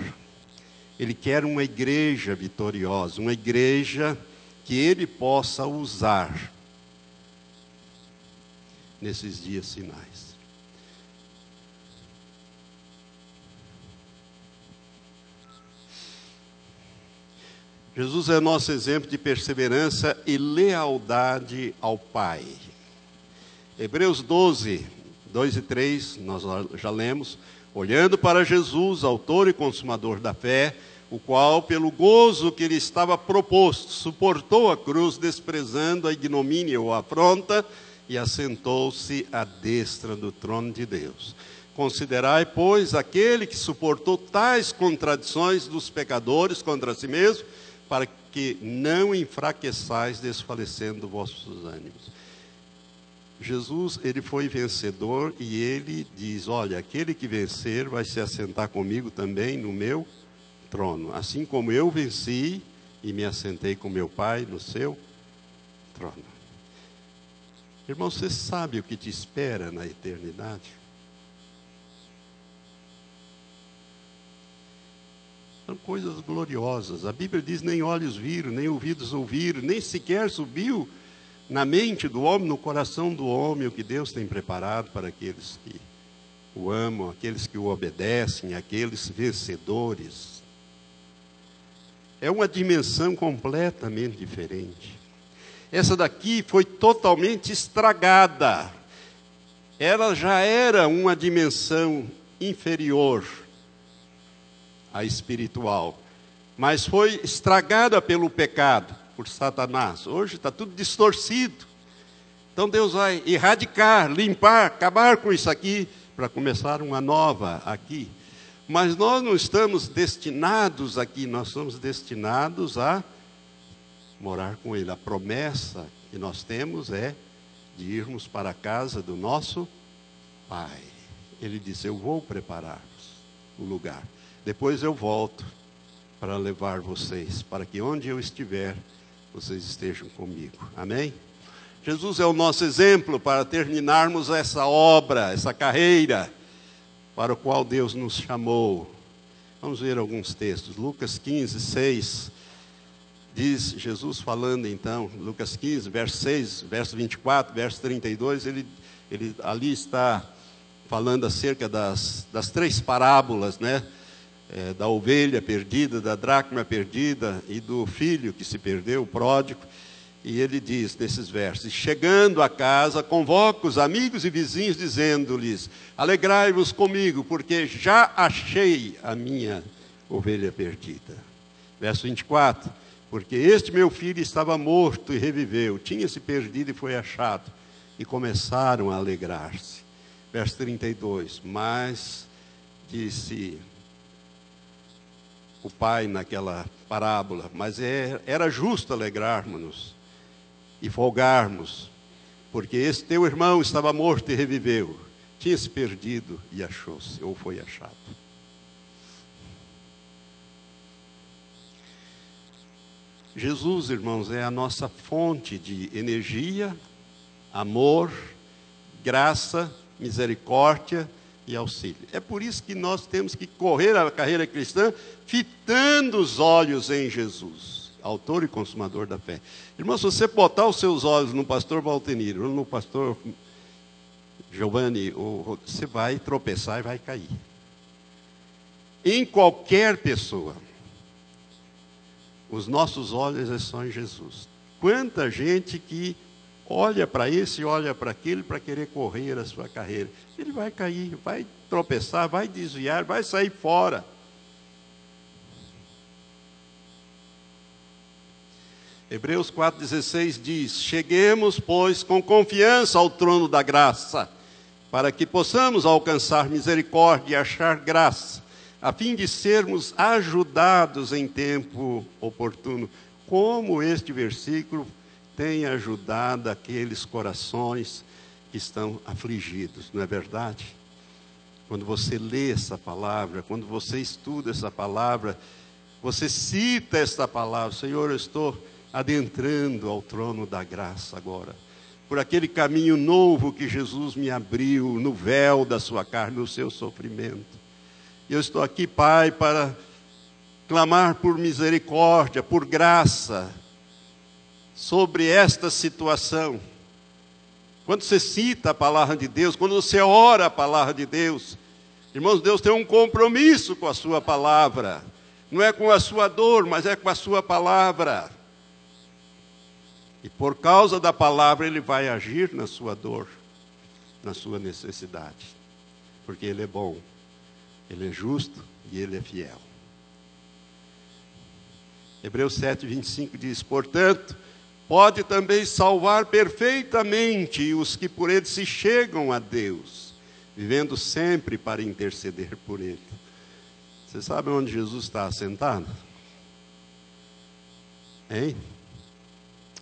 S1: Ele quer uma igreja vitoriosa, uma igreja que ele possa usar nesses dias finais. Jesus é nosso exemplo de perseverança e lealdade ao Pai. Hebreus 12, 2 e 3, nós já lemos olhando para Jesus, autor e consumador da fé, o qual, pelo gozo que lhe estava proposto, suportou a cruz, desprezando a ignomínia ou a afronta, e assentou-se à destra do trono de Deus. Considerai, pois, aquele que suportou tais contradições dos pecadores contra si mesmo, para que não enfraqueçais desfalecendo vossos ânimos. Jesus, ele foi vencedor e ele diz: Olha, aquele que vencer vai se assentar comigo também no meu trono, assim como eu venci e me assentei com meu Pai no seu trono. Irmão, você sabe o que te espera na eternidade? São coisas gloriosas. A Bíblia diz: nem olhos viram, nem ouvidos ouviram, nem sequer subiu na mente do homem, no coração do homem, o que Deus tem preparado para aqueles que o amam, aqueles que o obedecem, aqueles vencedores. É uma dimensão completamente diferente. Essa daqui foi totalmente estragada. Ela já era uma dimensão inferior à espiritual, mas foi estragada pelo pecado por Satanás. Hoje está tudo distorcido. Então Deus vai erradicar, limpar, acabar com isso aqui, para começar uma nova aqui. Mas nós não estamos destinados aqui, nós somos destinados a morar com Ele. A promessa que nós temos é de irmos para a casa do nosso Pai. Ele disse: Eu vou preparar-vos o lugar. Depois eu volto para levar vocês, para que onde eu estiver, vocês estejam comigo. Amém? Jesus é o nosso exemplo para terminarmos essa obra, essa carreira para o qual Deus nos chamou. Vamos ver alguns textos. Lucas 15, 6. Diz Jesus falando então, Lucas 15, verso 6, verso 24, verso 32, ele, ele ali está falando acerca das, das três parábolas, né? É, da ovelha perdida, da dracma perdida e do filho que se perdeu, o pródigo. E ele diz nesses versos: Chegando a casa, convoca os amigos e vizinhos, dizendo-lhes: Alegrai-vos comigo, porque já achei a minha ovelha perdida. Verso 24: Porque este meu filho estava morto e reviveu, tinha se perdido e foi achado. E começaram a alegrar-se. Verso 32: Mas disse o pai naquela parábola, mas é, era justo alegrarmos-nos e folgarmos, porque esse teu irmão estava morto e reviveu, tinha se perdido e achou-se, ou foi achado. Jesus, irmãos, é a nossa fonte de energia, amor, graça, misericórdia e auxílio. É por isso que nós temos que correr a carreira cristã fitando os olhos em Jesus, autor e consumador da fé. Irmão, se você botar os seus olhos no pastor Valtenir ou no pastor Giovanni, você vai tropeçar e vai cair. Em qualquer pessoa, os nossos olhos é só em Jesus. Quanta gente que olha para esse, olha para aquele para querer correr a sua carreira. Ele vai cair, vai tropeçar, vai desviar, vai sair fora. Hebreus 4,16 diz: Cheguemos, pois, com confiança ao trono da graça, para que possamos alcançar misericórdia e achar graça, a fim de sermos ajudados em tempo oportuno. Como este versículo tem ajudado aqueles corações que estão afligidos, não é verdade? Quando você lê essa palavra, quando você estuda essa palavra, você cita essa palavra, Senhor, eu estou adentrando ao trono da graça agora, por aquele caminho novo que Jesus me abriu no véu da sua carne, no seu sofrimento. Eu estou aqui, Pai, para clamar por misericórdia, por graça, sobre esta situação. Quando você cita a palavra de Deus, quando você ora a palavra de Deus, irmãos, Deus tem um compromisso com a sua palavra. Não é com a sua dor, mas é com a sua palavra. E por causa da palavra, Ele vai agir na sua dor, na sua necessidade. Porque Ele é bom, Ele é justo e Ele é fiel. Hebreus 7, 25 diz: Portanto, pode também salvar perfeitamente os que por ele se chegam a Deus, vivendo sempre para interceder por ele. Você sabe onde Jesus está assentado? Hein?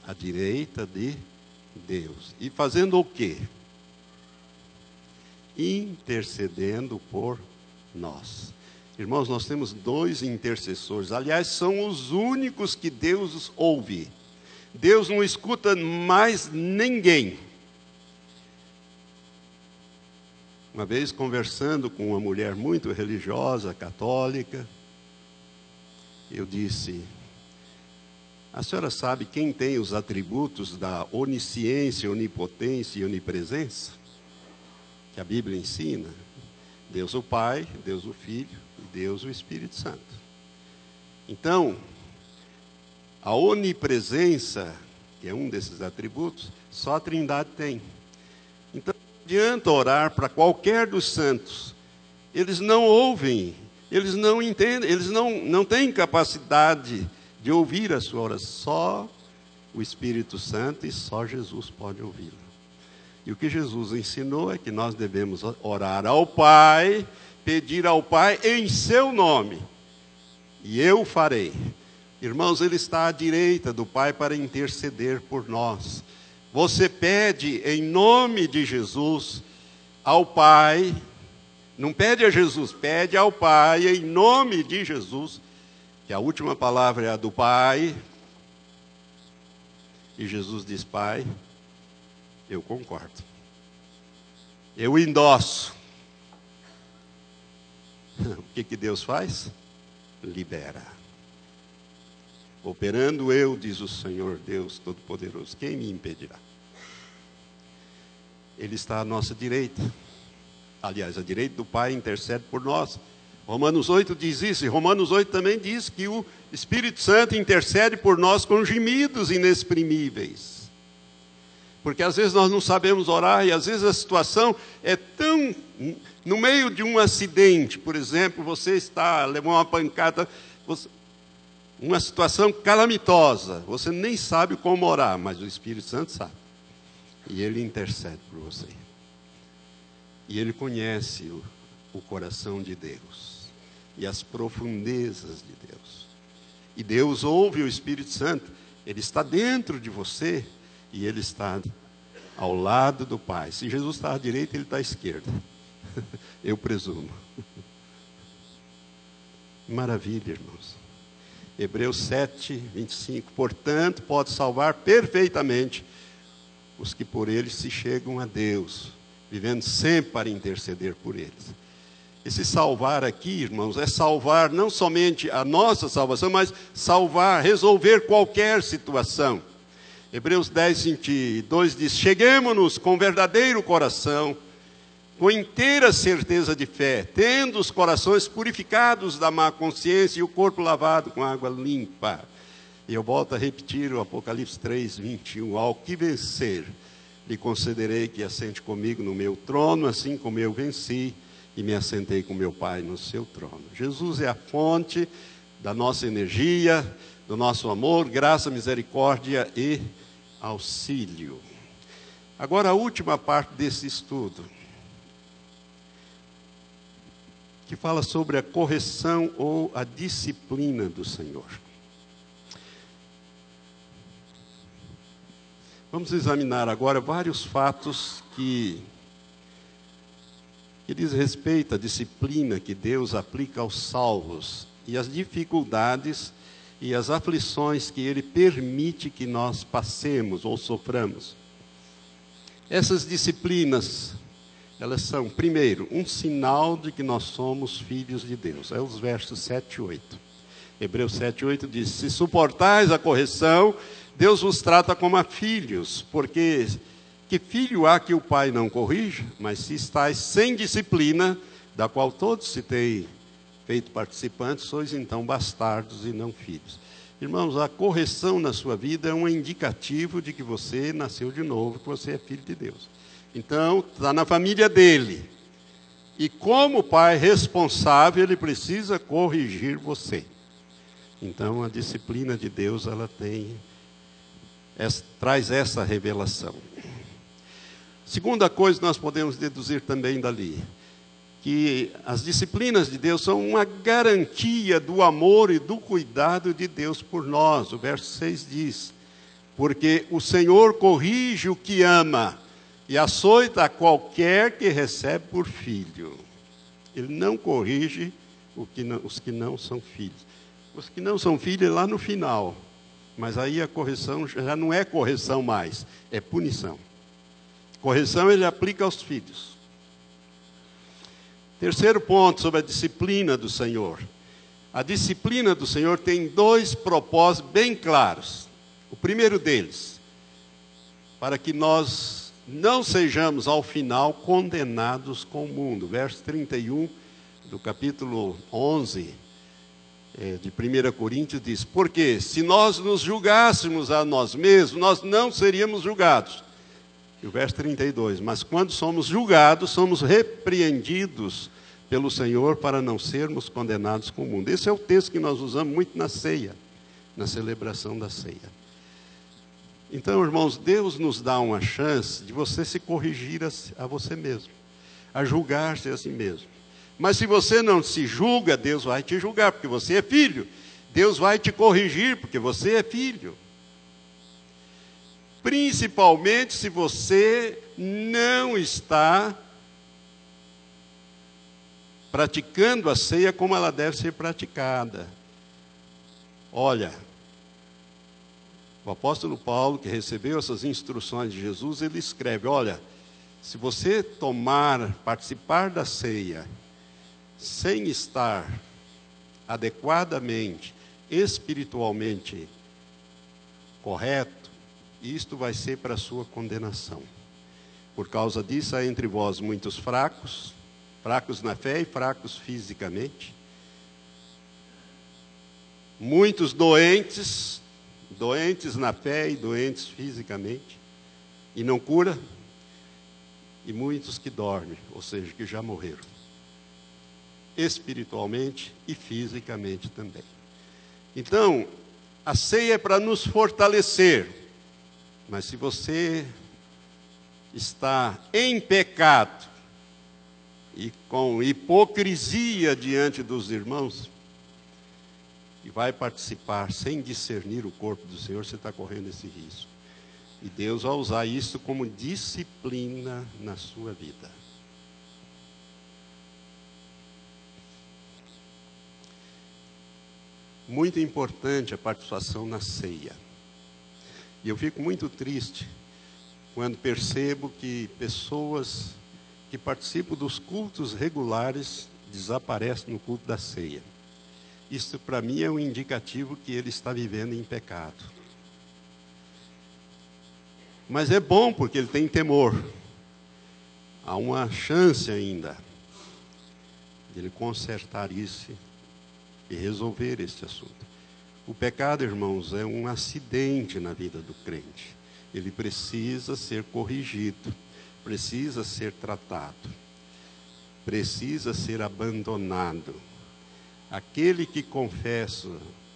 S1: À direita de Deus. E fazendo o quê? Intercedendo por nós. Irmãos, nós temos dois intercessores. Aliás, são os únicos que Deus ouve. Deus não escuta mais ninguém. Uma vez conversando com uma mulher muito religiosa, católica, eu disse: A senhora sabe quem tem os atributos da onisciência, onipotência e onipresença? Que a Bíblia ensina? Deus o Pai, Deus o Filho Deus o Espírito Santo. Então, a onipresença, que é um desses atributos, só a Trindade tem. Então, não adianta orar para qualquer dos santos. Eles não ouvem, eles não entendem, eles não, não têm capacidade de ouvir a sua oração. Só o Espírito Santo e só Jesus pode ouvi-la. E o que Jesus ensinou é que nós devemos orar ao Pai, pedir ao Pai em seu nome, e eu farei. Irmãos, Ele está à direita do Pai para interceder por nós. Você pede em nome de Jesus ao Pai, não pede a Jesus, pede ao Pai em nome de Jesus, que a última palavra é a do Pai, E Jesus diz: Pai, eu concordo. Eu endosso. O que, que Deus faz? Libera. Operando eu, diz o Senhor Deus Todo-Poderoso, quem me impedirá? Ele está à nossa direita. Aliás, a direita do Pai intercede por nós. Romanos 8 diz isso, e Romanos 8 também diz que o Espírito Santo intercede por nós com gemidos inexprimíveis. Porque às vezes nós não sabemos orar e às vezes a situação é tão. No meio de um acidente, por exemplo, você está, levou uma pancada, você, uma situação calamitosa, você nem sabe como orar, mas o Espírito Santo sabe. E ele intercede por você. E ele conhece o, o coração de Deus e as profundezas de Deus. E Deus ouve o Espírito Santo, ele está dentro de você e ele está ao lado do Pai. Se Jesus está à direita, ele está à esquerda. Eu presumo. Maravilha, irmãos. Hebreus 7, 25. Portanto, pode salvar perfeitamente os que por ele se chegam a Deus, vivendo sempre para interceder por eles. Esse salvar aqui, irmãos, é salvar não somente a nossa salvação, mas salvar, resolver qualquer situação. Hebreus 10, 22 diz: Cheguemos-nos com verdadeiro coração, com inteira certeza de fé, tendo os corações purificados da má consciência e o corpo lavado com água limpa. E eu volto a repetir o Apocalipse 3, 21. Ao que vencer, lhe concederei que assente comigo no meu trono, assim como eu venci e me assentei com meu Pai no seu trono. Jesus é a fonte da nossa energia, do nosso amor, graça, misericórdia e auxílio. Agora, a última parte desse estudo, que fala sobre a correção ou a disciplina do Senhor. Vamos examinar agora vários fatos que, que diz respeito à disciplina que Deus aplica aos salvos e as dificuldades e as aflições que Ele permite que nós passemos ou soframos. Essas disciplinas, elas são, primeiro, um sinal de que nós somos filhos de Deus. É os versos 7 e 8. Hebreus 7 e 8 diz: Se suportais a correção, Deus vos trata como a filhos, porque que filho há que o pai não corrija? Mas se estáis sem disciplina, da qual todos se têm feito participantes, sois então bastardos e não filhos. Irmãos, a correção na sua vida é um indicativo de que você nasceu de novo, que você é filho de Deus. Então, está na família dele. E como pai responsável, ele precisa corrigir você. Então, a disciplina de Deus, ela tem traz essa revelação. Segunda coisa que nós podemos deduzir também dali, que as disciplinas de Deus são uma garantia do amor e do cuidado de Deus por nós. O verso 6 diz: Porque o Senhor corrige o que ama e açoita qualquer que recebe por filho. Ele não corrige que não, os que não são filhos. Os que não são filhos é lá no final. Mas aí a correção já não é correção mais, é punição. Correção ele aplica aos filhos. Terceiro ponto sobre a disciplina do Senhor. A disciplina do Senhor tem dois propósitos bem claros. O primeiro deles, para que nós não sejamos ao final condenados com o mundo. Verso 31 do capítulo 11 é, de 1 Coríntios diz: Porque se nós nos julgássemos a nós mesmos, nós não seríamos julgados. E o verso 32: Mas quando somos julgados, somos repreendidos pelo Senhor para não sermos condenados com o mundo. Esse é o texto que nós usamos muito na ceia, na celebração da ceia. Então, irmãos, Deus nos dá uma chance de você se corrigir a, você mesmo, a julgar-se a si mesmo. Mas se você não se julga, Deus vai te julgar, porque você é filho. Deus vai te corrigir, porque você é filho. Principalmente se você não está praticando a ceia como ela deve ser praticada. Olha, O apóstolo Paulo, que recebeu essas instruções de Jesus, ele escreve: Olha, se você tomar, participar da ceia, sem estar adequadamente, espiritualmente correto, isto vai ser para a sua condenação. Por causa disso, há entre vós muitos fracos, fracos na fé e fracos fisicamente, muitos doentes, doentes na fé e doentes fisicamente, e não cura, e muitos que dormem, ou seja, que já morreram, espiritualmente e fisicamente também. Então, a ceia é para nos fortalecer, mas se você está em pecado e com hipocrisia diante dos irmãos, e vai participar sem discernir o corpo do Senhor, você está correndo esse risco. E Deus vai usar isso como disciplina na sua vida. Muito importante a participação na ceia. E eu fico muito triste quando percebo que pessoas que participam dos cultos regulares desaparecem no culto da ceia. Isso para mim é um indicativo que ele está vivendo em pecado. Mas é bom porque ele tem temor. Há uma chance ainda de ele consertar isso e resolver este assunto. O pecado, irmãos, é um acidente na vida do crente. Ele precisa ser corrigido, precisa ser tratado, precisa ser abandonado. Aquele que confessa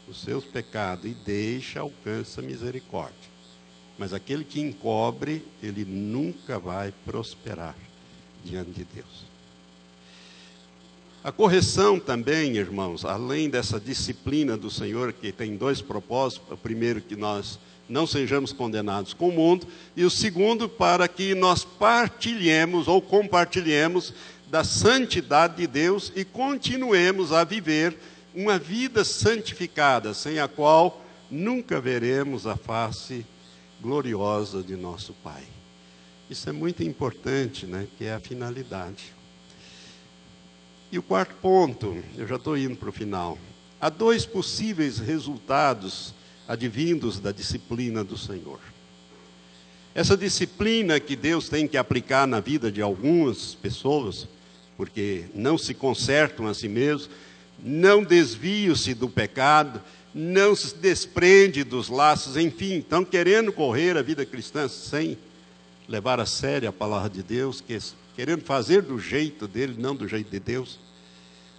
S1: os seus pecados e deixa, alcança misericórdia. Mas aquele que encobre, ele nunca vai prosperar diante de Deus. A correção também, irmãos, além dessa disciplina do Senhor, que tem dois propósitos: o primeiro, que nós não sejamos condenados com o mundo, e o segundo, para que nós partilhemos ou compartilhemos da santidade de Deus e continuemos a viver uma vida santificada, sem a qual nunca veremos a face gloriosa de nosso Pai. Isso é muito importante, né? Que é a finalidade. E o quarto ponto, eu já estou indo para o final. Há dois possíveis resultados advindos da disciplina do Senhor. Essa disciplina que Deus tem que aplicar na vida de algumas pessoas, porque não se consertam a si mesmos, não desviam-se do pecado, não se desprende dos laços, enfim, estão querendo correr a vida cristã sem levar a sério a palavra de Deus, querendo fazer do jeito dele, não do jeito de Deus.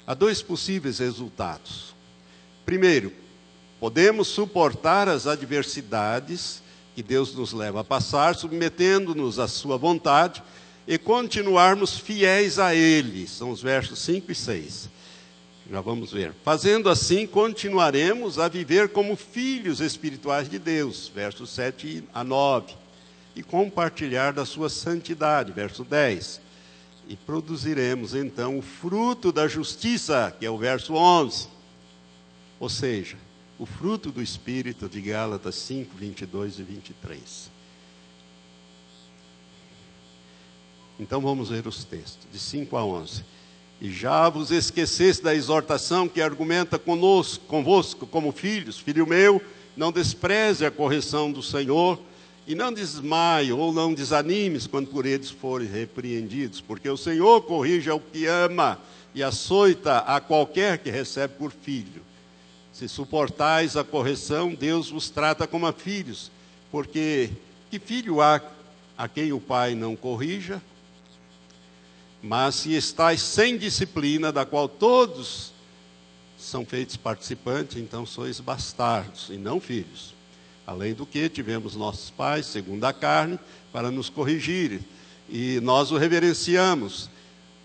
S1: Há dois possíveis resultados. Primeiro, podemos suportar as adversidades que Deus nos leva a passar, submetendo-nos à sua vontade e continuarmos fiéis a Ele. São os versos 5 e 6. Já vamos ver. Fazendo assim, continuaremos a viver como filhos espirituais de Deus, versos 7 a 9, e compartilhar da sua santidade, verso 10. E produziremos então o fruto da justiça, que é o verso 11. Ou seja, o fruto do Espírito de Gálatas 5, 22 e 23. Então vamos ver os textos, de 5 a 11. E já vos esquecesse da exortação que argumenta conosco, convosco como filhos, filho meu, não despreze a correção do Senhor, e não desmaie ou não desanimes quando por eles forem repreendidos, porque o Senhor corrige ao que ama e açoita a qualquer que recebe por filho. Se suportais a correção, Deus vos trata como a filhos, porque que filho há a quem o pai não corrija? Mas se estáis sem disciplina, da qual todos são feitos participantes, então sois bastardos e não filhos. Além do que, tivemos nossos pais, segundo a carne, para nos corrigir, e nós o reverenciamos.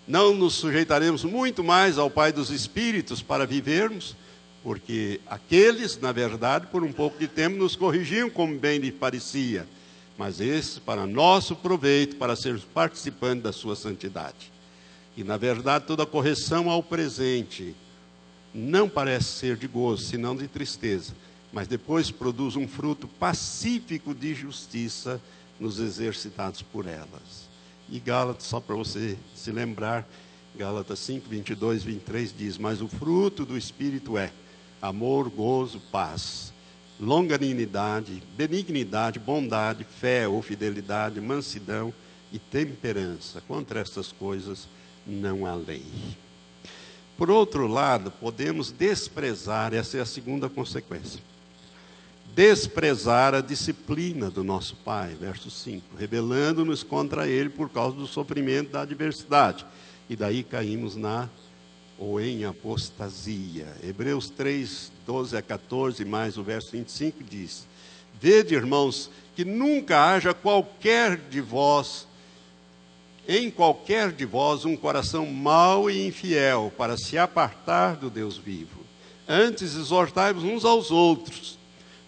S1: Não nos sujeitaremos muito mais ao Pai dos Espíritos para vivermos, porque aqueles, na verdade, por um pouco de tempo nos corrigiam como bem lhe parecia mas esse para nosso proveito, para sermos participantes da sua santidade. E, na verdade, toda correção ao presente não parece ser de gozo, senão de tristeza, mas depois produz um fruto pacífico de justiça nos exercitados por elas. E Gálatas, só para você se lembrar, Gálatas 5, 22, 23 diz: Mas o fruto do Espírito é amor, gozo, paz, longanimidade, benignidade, bondade, fé ou fidelidade, mansidão e temperança. Contra estas coisas não há lei. Por outro lado, podemos desprezar, essa é a segunda consequência. Desprezar a disciplina do nosso Pai, verso 5, rebelando-nos contra Ele por causa do sofrimento da adversidade. E daí caímos na ou em apostasia. Hebreus 3, 12 a 14, mais o verso 25 diz: Vede, irmãos, que nunca haja qualquer de vós em qualquer de vós um coração mau e infiel para se apartar do Deus vivo. Antes exortai-vos uns aos outros,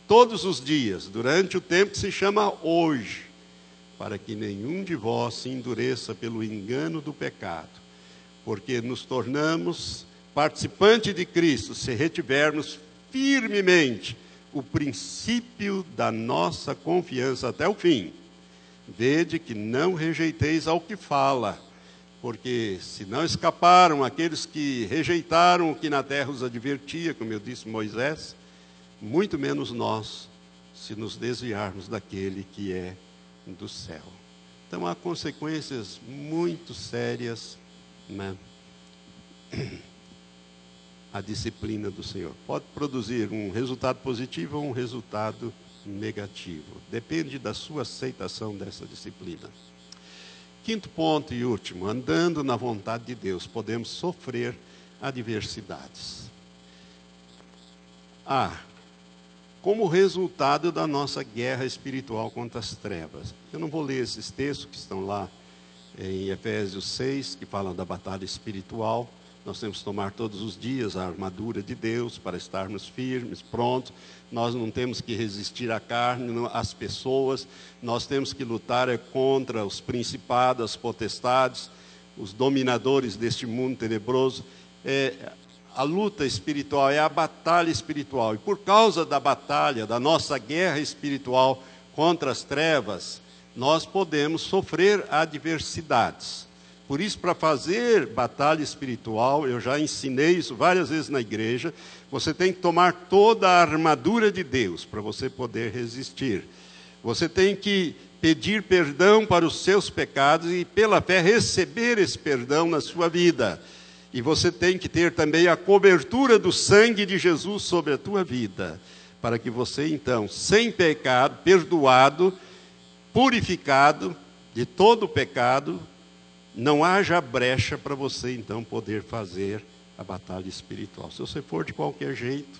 S1: todos os dias, durante o tempo que se chama hoje, para que nenhum de vós se endureça pelo engano do pecado, porque nos tornamos participantes de Cristo se retivermos firmemente o princípio da nossa confiança até o fim Vede que não rejeiteis ao que fala, porque se não escaparam aqueles que rejeitaram o que na terra os advertia, como eu disse Moisés, muito menos nós, se nos desviarmos daquele que é do céu. Então há consequências muito sérias né? a disciplina do Senhor. Pode produzir um resultado positivo ou um resultado negativo. Depende da sua aceitação dessa disciplina. Quinto ponto e último: andando na vontade de Deus, podemos sofrer adversidades. Ah, como resultado da nossa guerra espiritual contra as trevas. Eu não vou ler esses textos que estão lá em Efésios 6, que falam da batalha espiritual. Nós temos que tomar todos os dias a armadura de Deus para estarmos firmes, prontos. Nós não temos que resistir à carne, às pessoas. Nós temos que lutar é contra os principados, as potestades, os dominadores deste mundo tenebroso. É, a luta espiritual é a batalha espiritual. E por causa da batalha, da nossa guerra espiritual contra as trevas, nós podemos sofrer adversidades. Por isso, para fazer batalha espiritual, eu já ensinei isso várias vezes na igreja, você tem que tomar toda a armadura de Deus para você poder resistir. Você tem que pedir perdão para os seus pecados e, pela fé, receber esse perdão na sua vida. E você tem que ter também a cobertura do sangue de Jesus sobre a tua vida, para que você, então, sem pecado, perdoado, purificado de todo o pecado, não haja brecha para você então poder fazer a batalha espiritual. Se você for de qualquer jeito,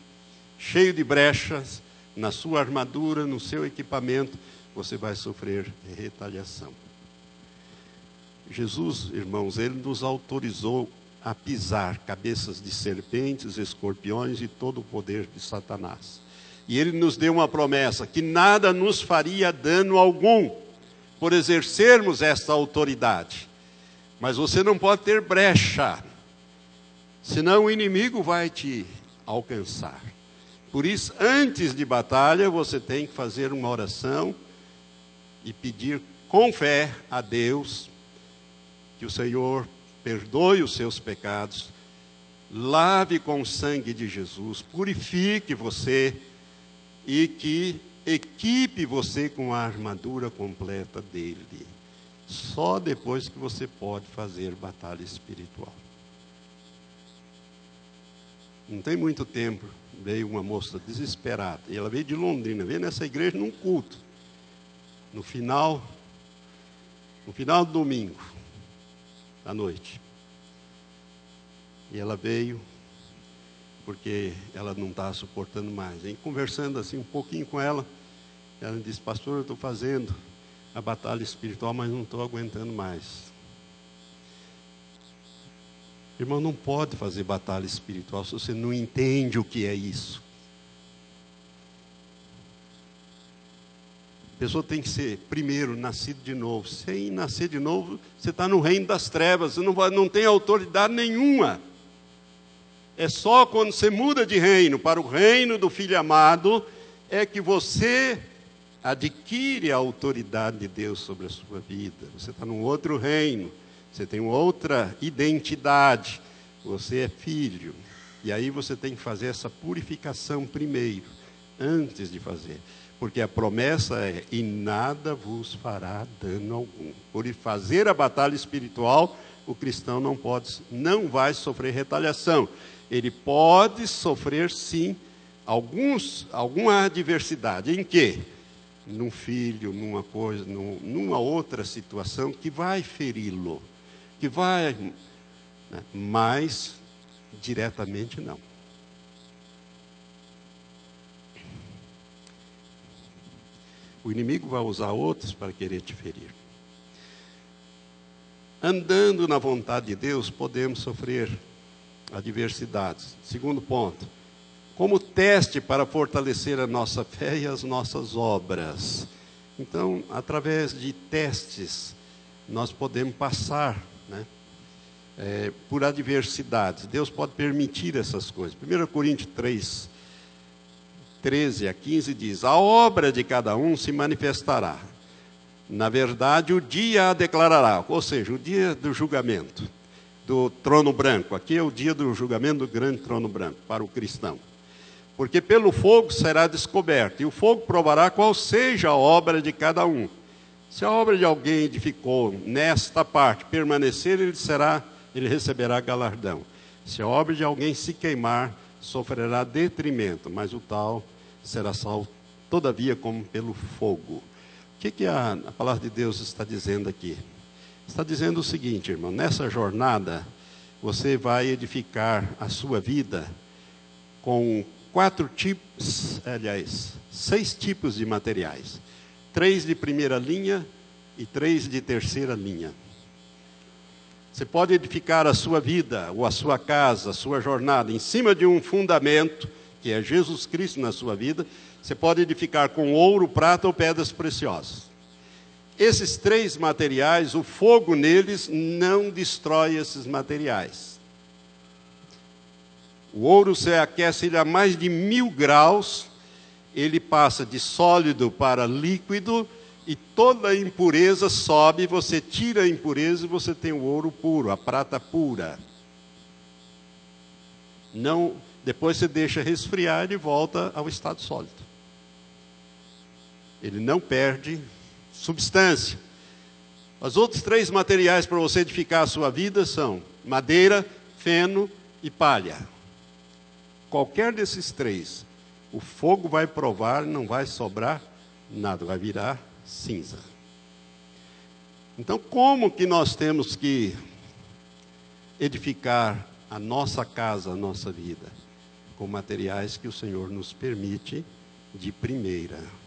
S1: cheio de brechas na sua armadura, no seu equipamento, você vai sofrer retaliação. Jesus, irmãos, ele nos autorizou a pisar cabeças de serpentes, escorpiões e todo o poder de Satanás. E ele nos deu uma promessa que nada nos faria dano algum por exercermos esta autoridade. Mas você não pode ter brecha, senão o inimigo vai te alcançar. Por isso, antes de batalha, você tem que fazer uma oração e pedir com fé a Deus que o Senhor perdoe os seus pecados, lave com o sangue de Jesus, purifique você e que equipe você com a armadura completa dele. Só depois que você pode fazer batalha espiritual. Não tem muito tempo, veio uma moça desesperada. E ela veio de Londrina, veio nessa igreja num culto. No final, no final do domingo, à noite. E ela veio porque ela não estava suportando mais. E conversando assim um pouquinho com ela, ela disse, pastor, eu estou fazendo a batalha espiritual, mas não estou aguentando mais. Irmão, não pode fazer batalha espiritual se você não entende o que é isso. A pessoa tem que ser, primeiro, nascido de novo. Sem nascer de novo, você está no reino das trevas, você não, vai, não tem autoridade nenhuma. É só quando você muda de reino para o reino do Filho amado é que você adquire a autoridade de Deus sobre a sua vida. Você está num outro reino, você tem outra identidade. Você é filho. E aí você tem que fazer essa purificação primeiro, antes de fazer. Porque a promessa é: e nada vos fará dano algum. Por fazer a batalha espiritual, o cristão não pode, não vai sofrer retaliação. Ele pode sofrer sim alguns, alguma adversidade. Em quê? Num filho, numa coisa, num, numa outra situação que vai feri-lo, que vai, né? mas diretamente não. O inimigo vai usar outros para querer te ferir. Andando na vontade de Deus, podemos sofrer adversidades. Segundo ponto, como teste para fortalecer a nossa fé e as nossas obras. Então, através de testes, nós podemos passar né, é, por adversidades. Deus pode permitir essas coisas. 1 Coríntios 3, 13 a 15 diz: A obra de cada um se manifestará. Na verdade, o dia a declarará, ou seja, o dia do julgamento, do trono branco. Aqui é o dia do julgamento do grande trono branco para o cristão. Porque pelo fogo será descoberto, e o fogo provará qual seja a obra de cada um. Se a obra de alguém edificou nesta parte permanecer, ele será ele receberá galardão. Se a obra de alguém se queimar, sofrerá detrimento, mas o tal será salvo, todavia, como pelo fogo. O que, que a, a palavra de Deus está dizendo aqui? Está dizendo o seguinte, irmão: nessa jornada, você vai edificar a sua vida com quatro tipos, aliás, seis tipos de materiais: três de primeira linha e três de terceira linha. Você pode edificar a sua vida, ou a sua casa, a sua jornada, em cima de um fundamento, que é Jesus Cristo na sua vida. Você pode edificar com ouro, prata ou pedras preciosas. Esses três materiais, o fogo neles não destrói esses materiais. O ouro você aquece ele a mais de mil graus, ele passa de sólido para líquido e toda a impureza sobe, você tira a impureza e você tem o ouro puro, a prata pura. Não, depois você deixa resfriar e volta ao estado sólido. Ele não perde substância. Os outros três materiais para você edificar a sua vida são madeira, feno e palha. Qualquer desses três, o fogo vai provar, não vai sobrar nada, vai virar cinza. Então, como que nós temos que edificar a nossa casa, a nossa vida? Com materiais que o Senhor nos permite de primeira.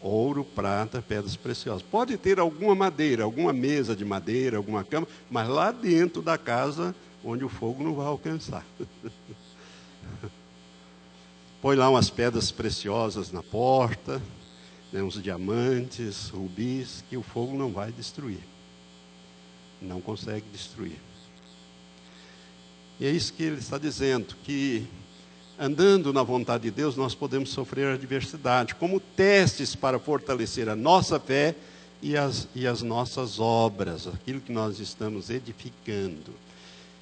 S1: Ouro, prata, pedras preciosas. Pode ter alguma madeira, alguma mesa de madeira, alguma cama, mas lá dentro da casa onde o fogo não vai alcançar. Põe lá umas pedras preciosas na porta, né, uns diamantes, rubis, que o fogo não vai destruir. Não consegue destruir. E é isso que ele está dizendo, que andando na vontade de Deus, nós podemos sofrer adversidade, como testes para fortalecer a nossa fé e as, e as nossas obras, aquilo que nós estamos edificando.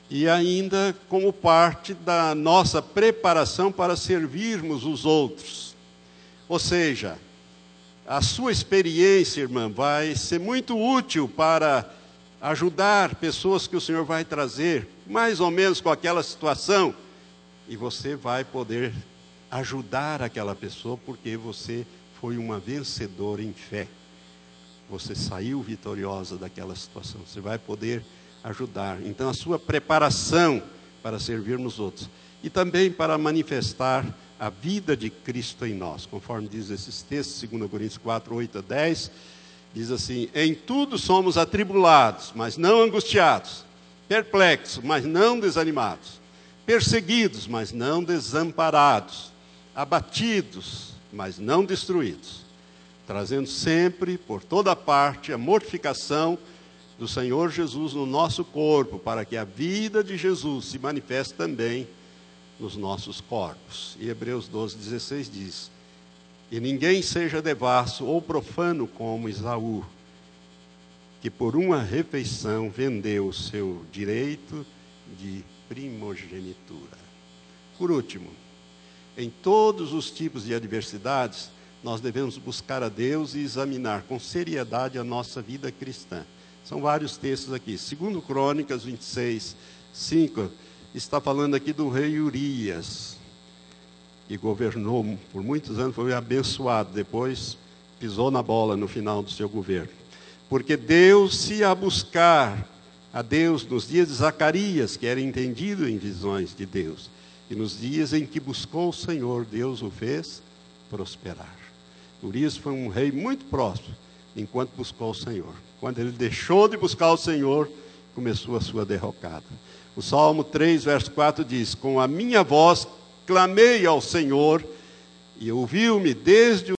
S1: E ainda como parte da nossa preparação para servirmos os outros. Ou seja, a sua experiência, irmã, vai ser muito útil para ajudar pessoas que o Senhor vai trazer, mais ou menos com aquela situação, e você vai poder ajudar aquela pessoa porque você foi uma vencedora em fé. Você saiu vitoriosa daquela situação. Você vai poder ajudar. Então, a sua preparação para servirmos outros e também para manifestar a vida de Cristo em nós, conforme diz esses textos, 2 Coríntios 4, 8 a 10, diz assim: Em tudo somos atribulados, mas não angustiados, perplexos, mas não desanimados, perseguidos, mas não desamparados, abatidos, mas não destruídos, trazendo sempre por toda parte a mortificação do Senhor Jesus no nosso corpo, para que a vida de Jesus se manifeste também nos nossos corpos. E Hebreus 12, 16 diz: E ninguém seja devasso ou profano como Isaú, que por uma refeição vendeu o seu direito de primogenitura. Por último, em todos os tipos de adversidades, nós devemos buscar a Deus e examinar com seriedade a nossa vida cristã. São vários textos aqui. Segundo Crônicas 26, 5, está falando aqui do rei Urias, que governou por muitos anos, foi abençoado, depois pisou na bola no final do seu governo. Porque Deus se a buscar a Deus nos dias de Zacarias, que era entendido em visões de Deus, e nos dias em que buscou o Senhor, Deus o fez prosperar. Urias foi um rei muito próspero, enquanto buscou o Senhor. Quando ele deixou de buscar o Senhor, começou a sua derrocada. O Salmo 3, verso 4 diz: Com a minha voz clamei ao Senhor, e ouviu-me desde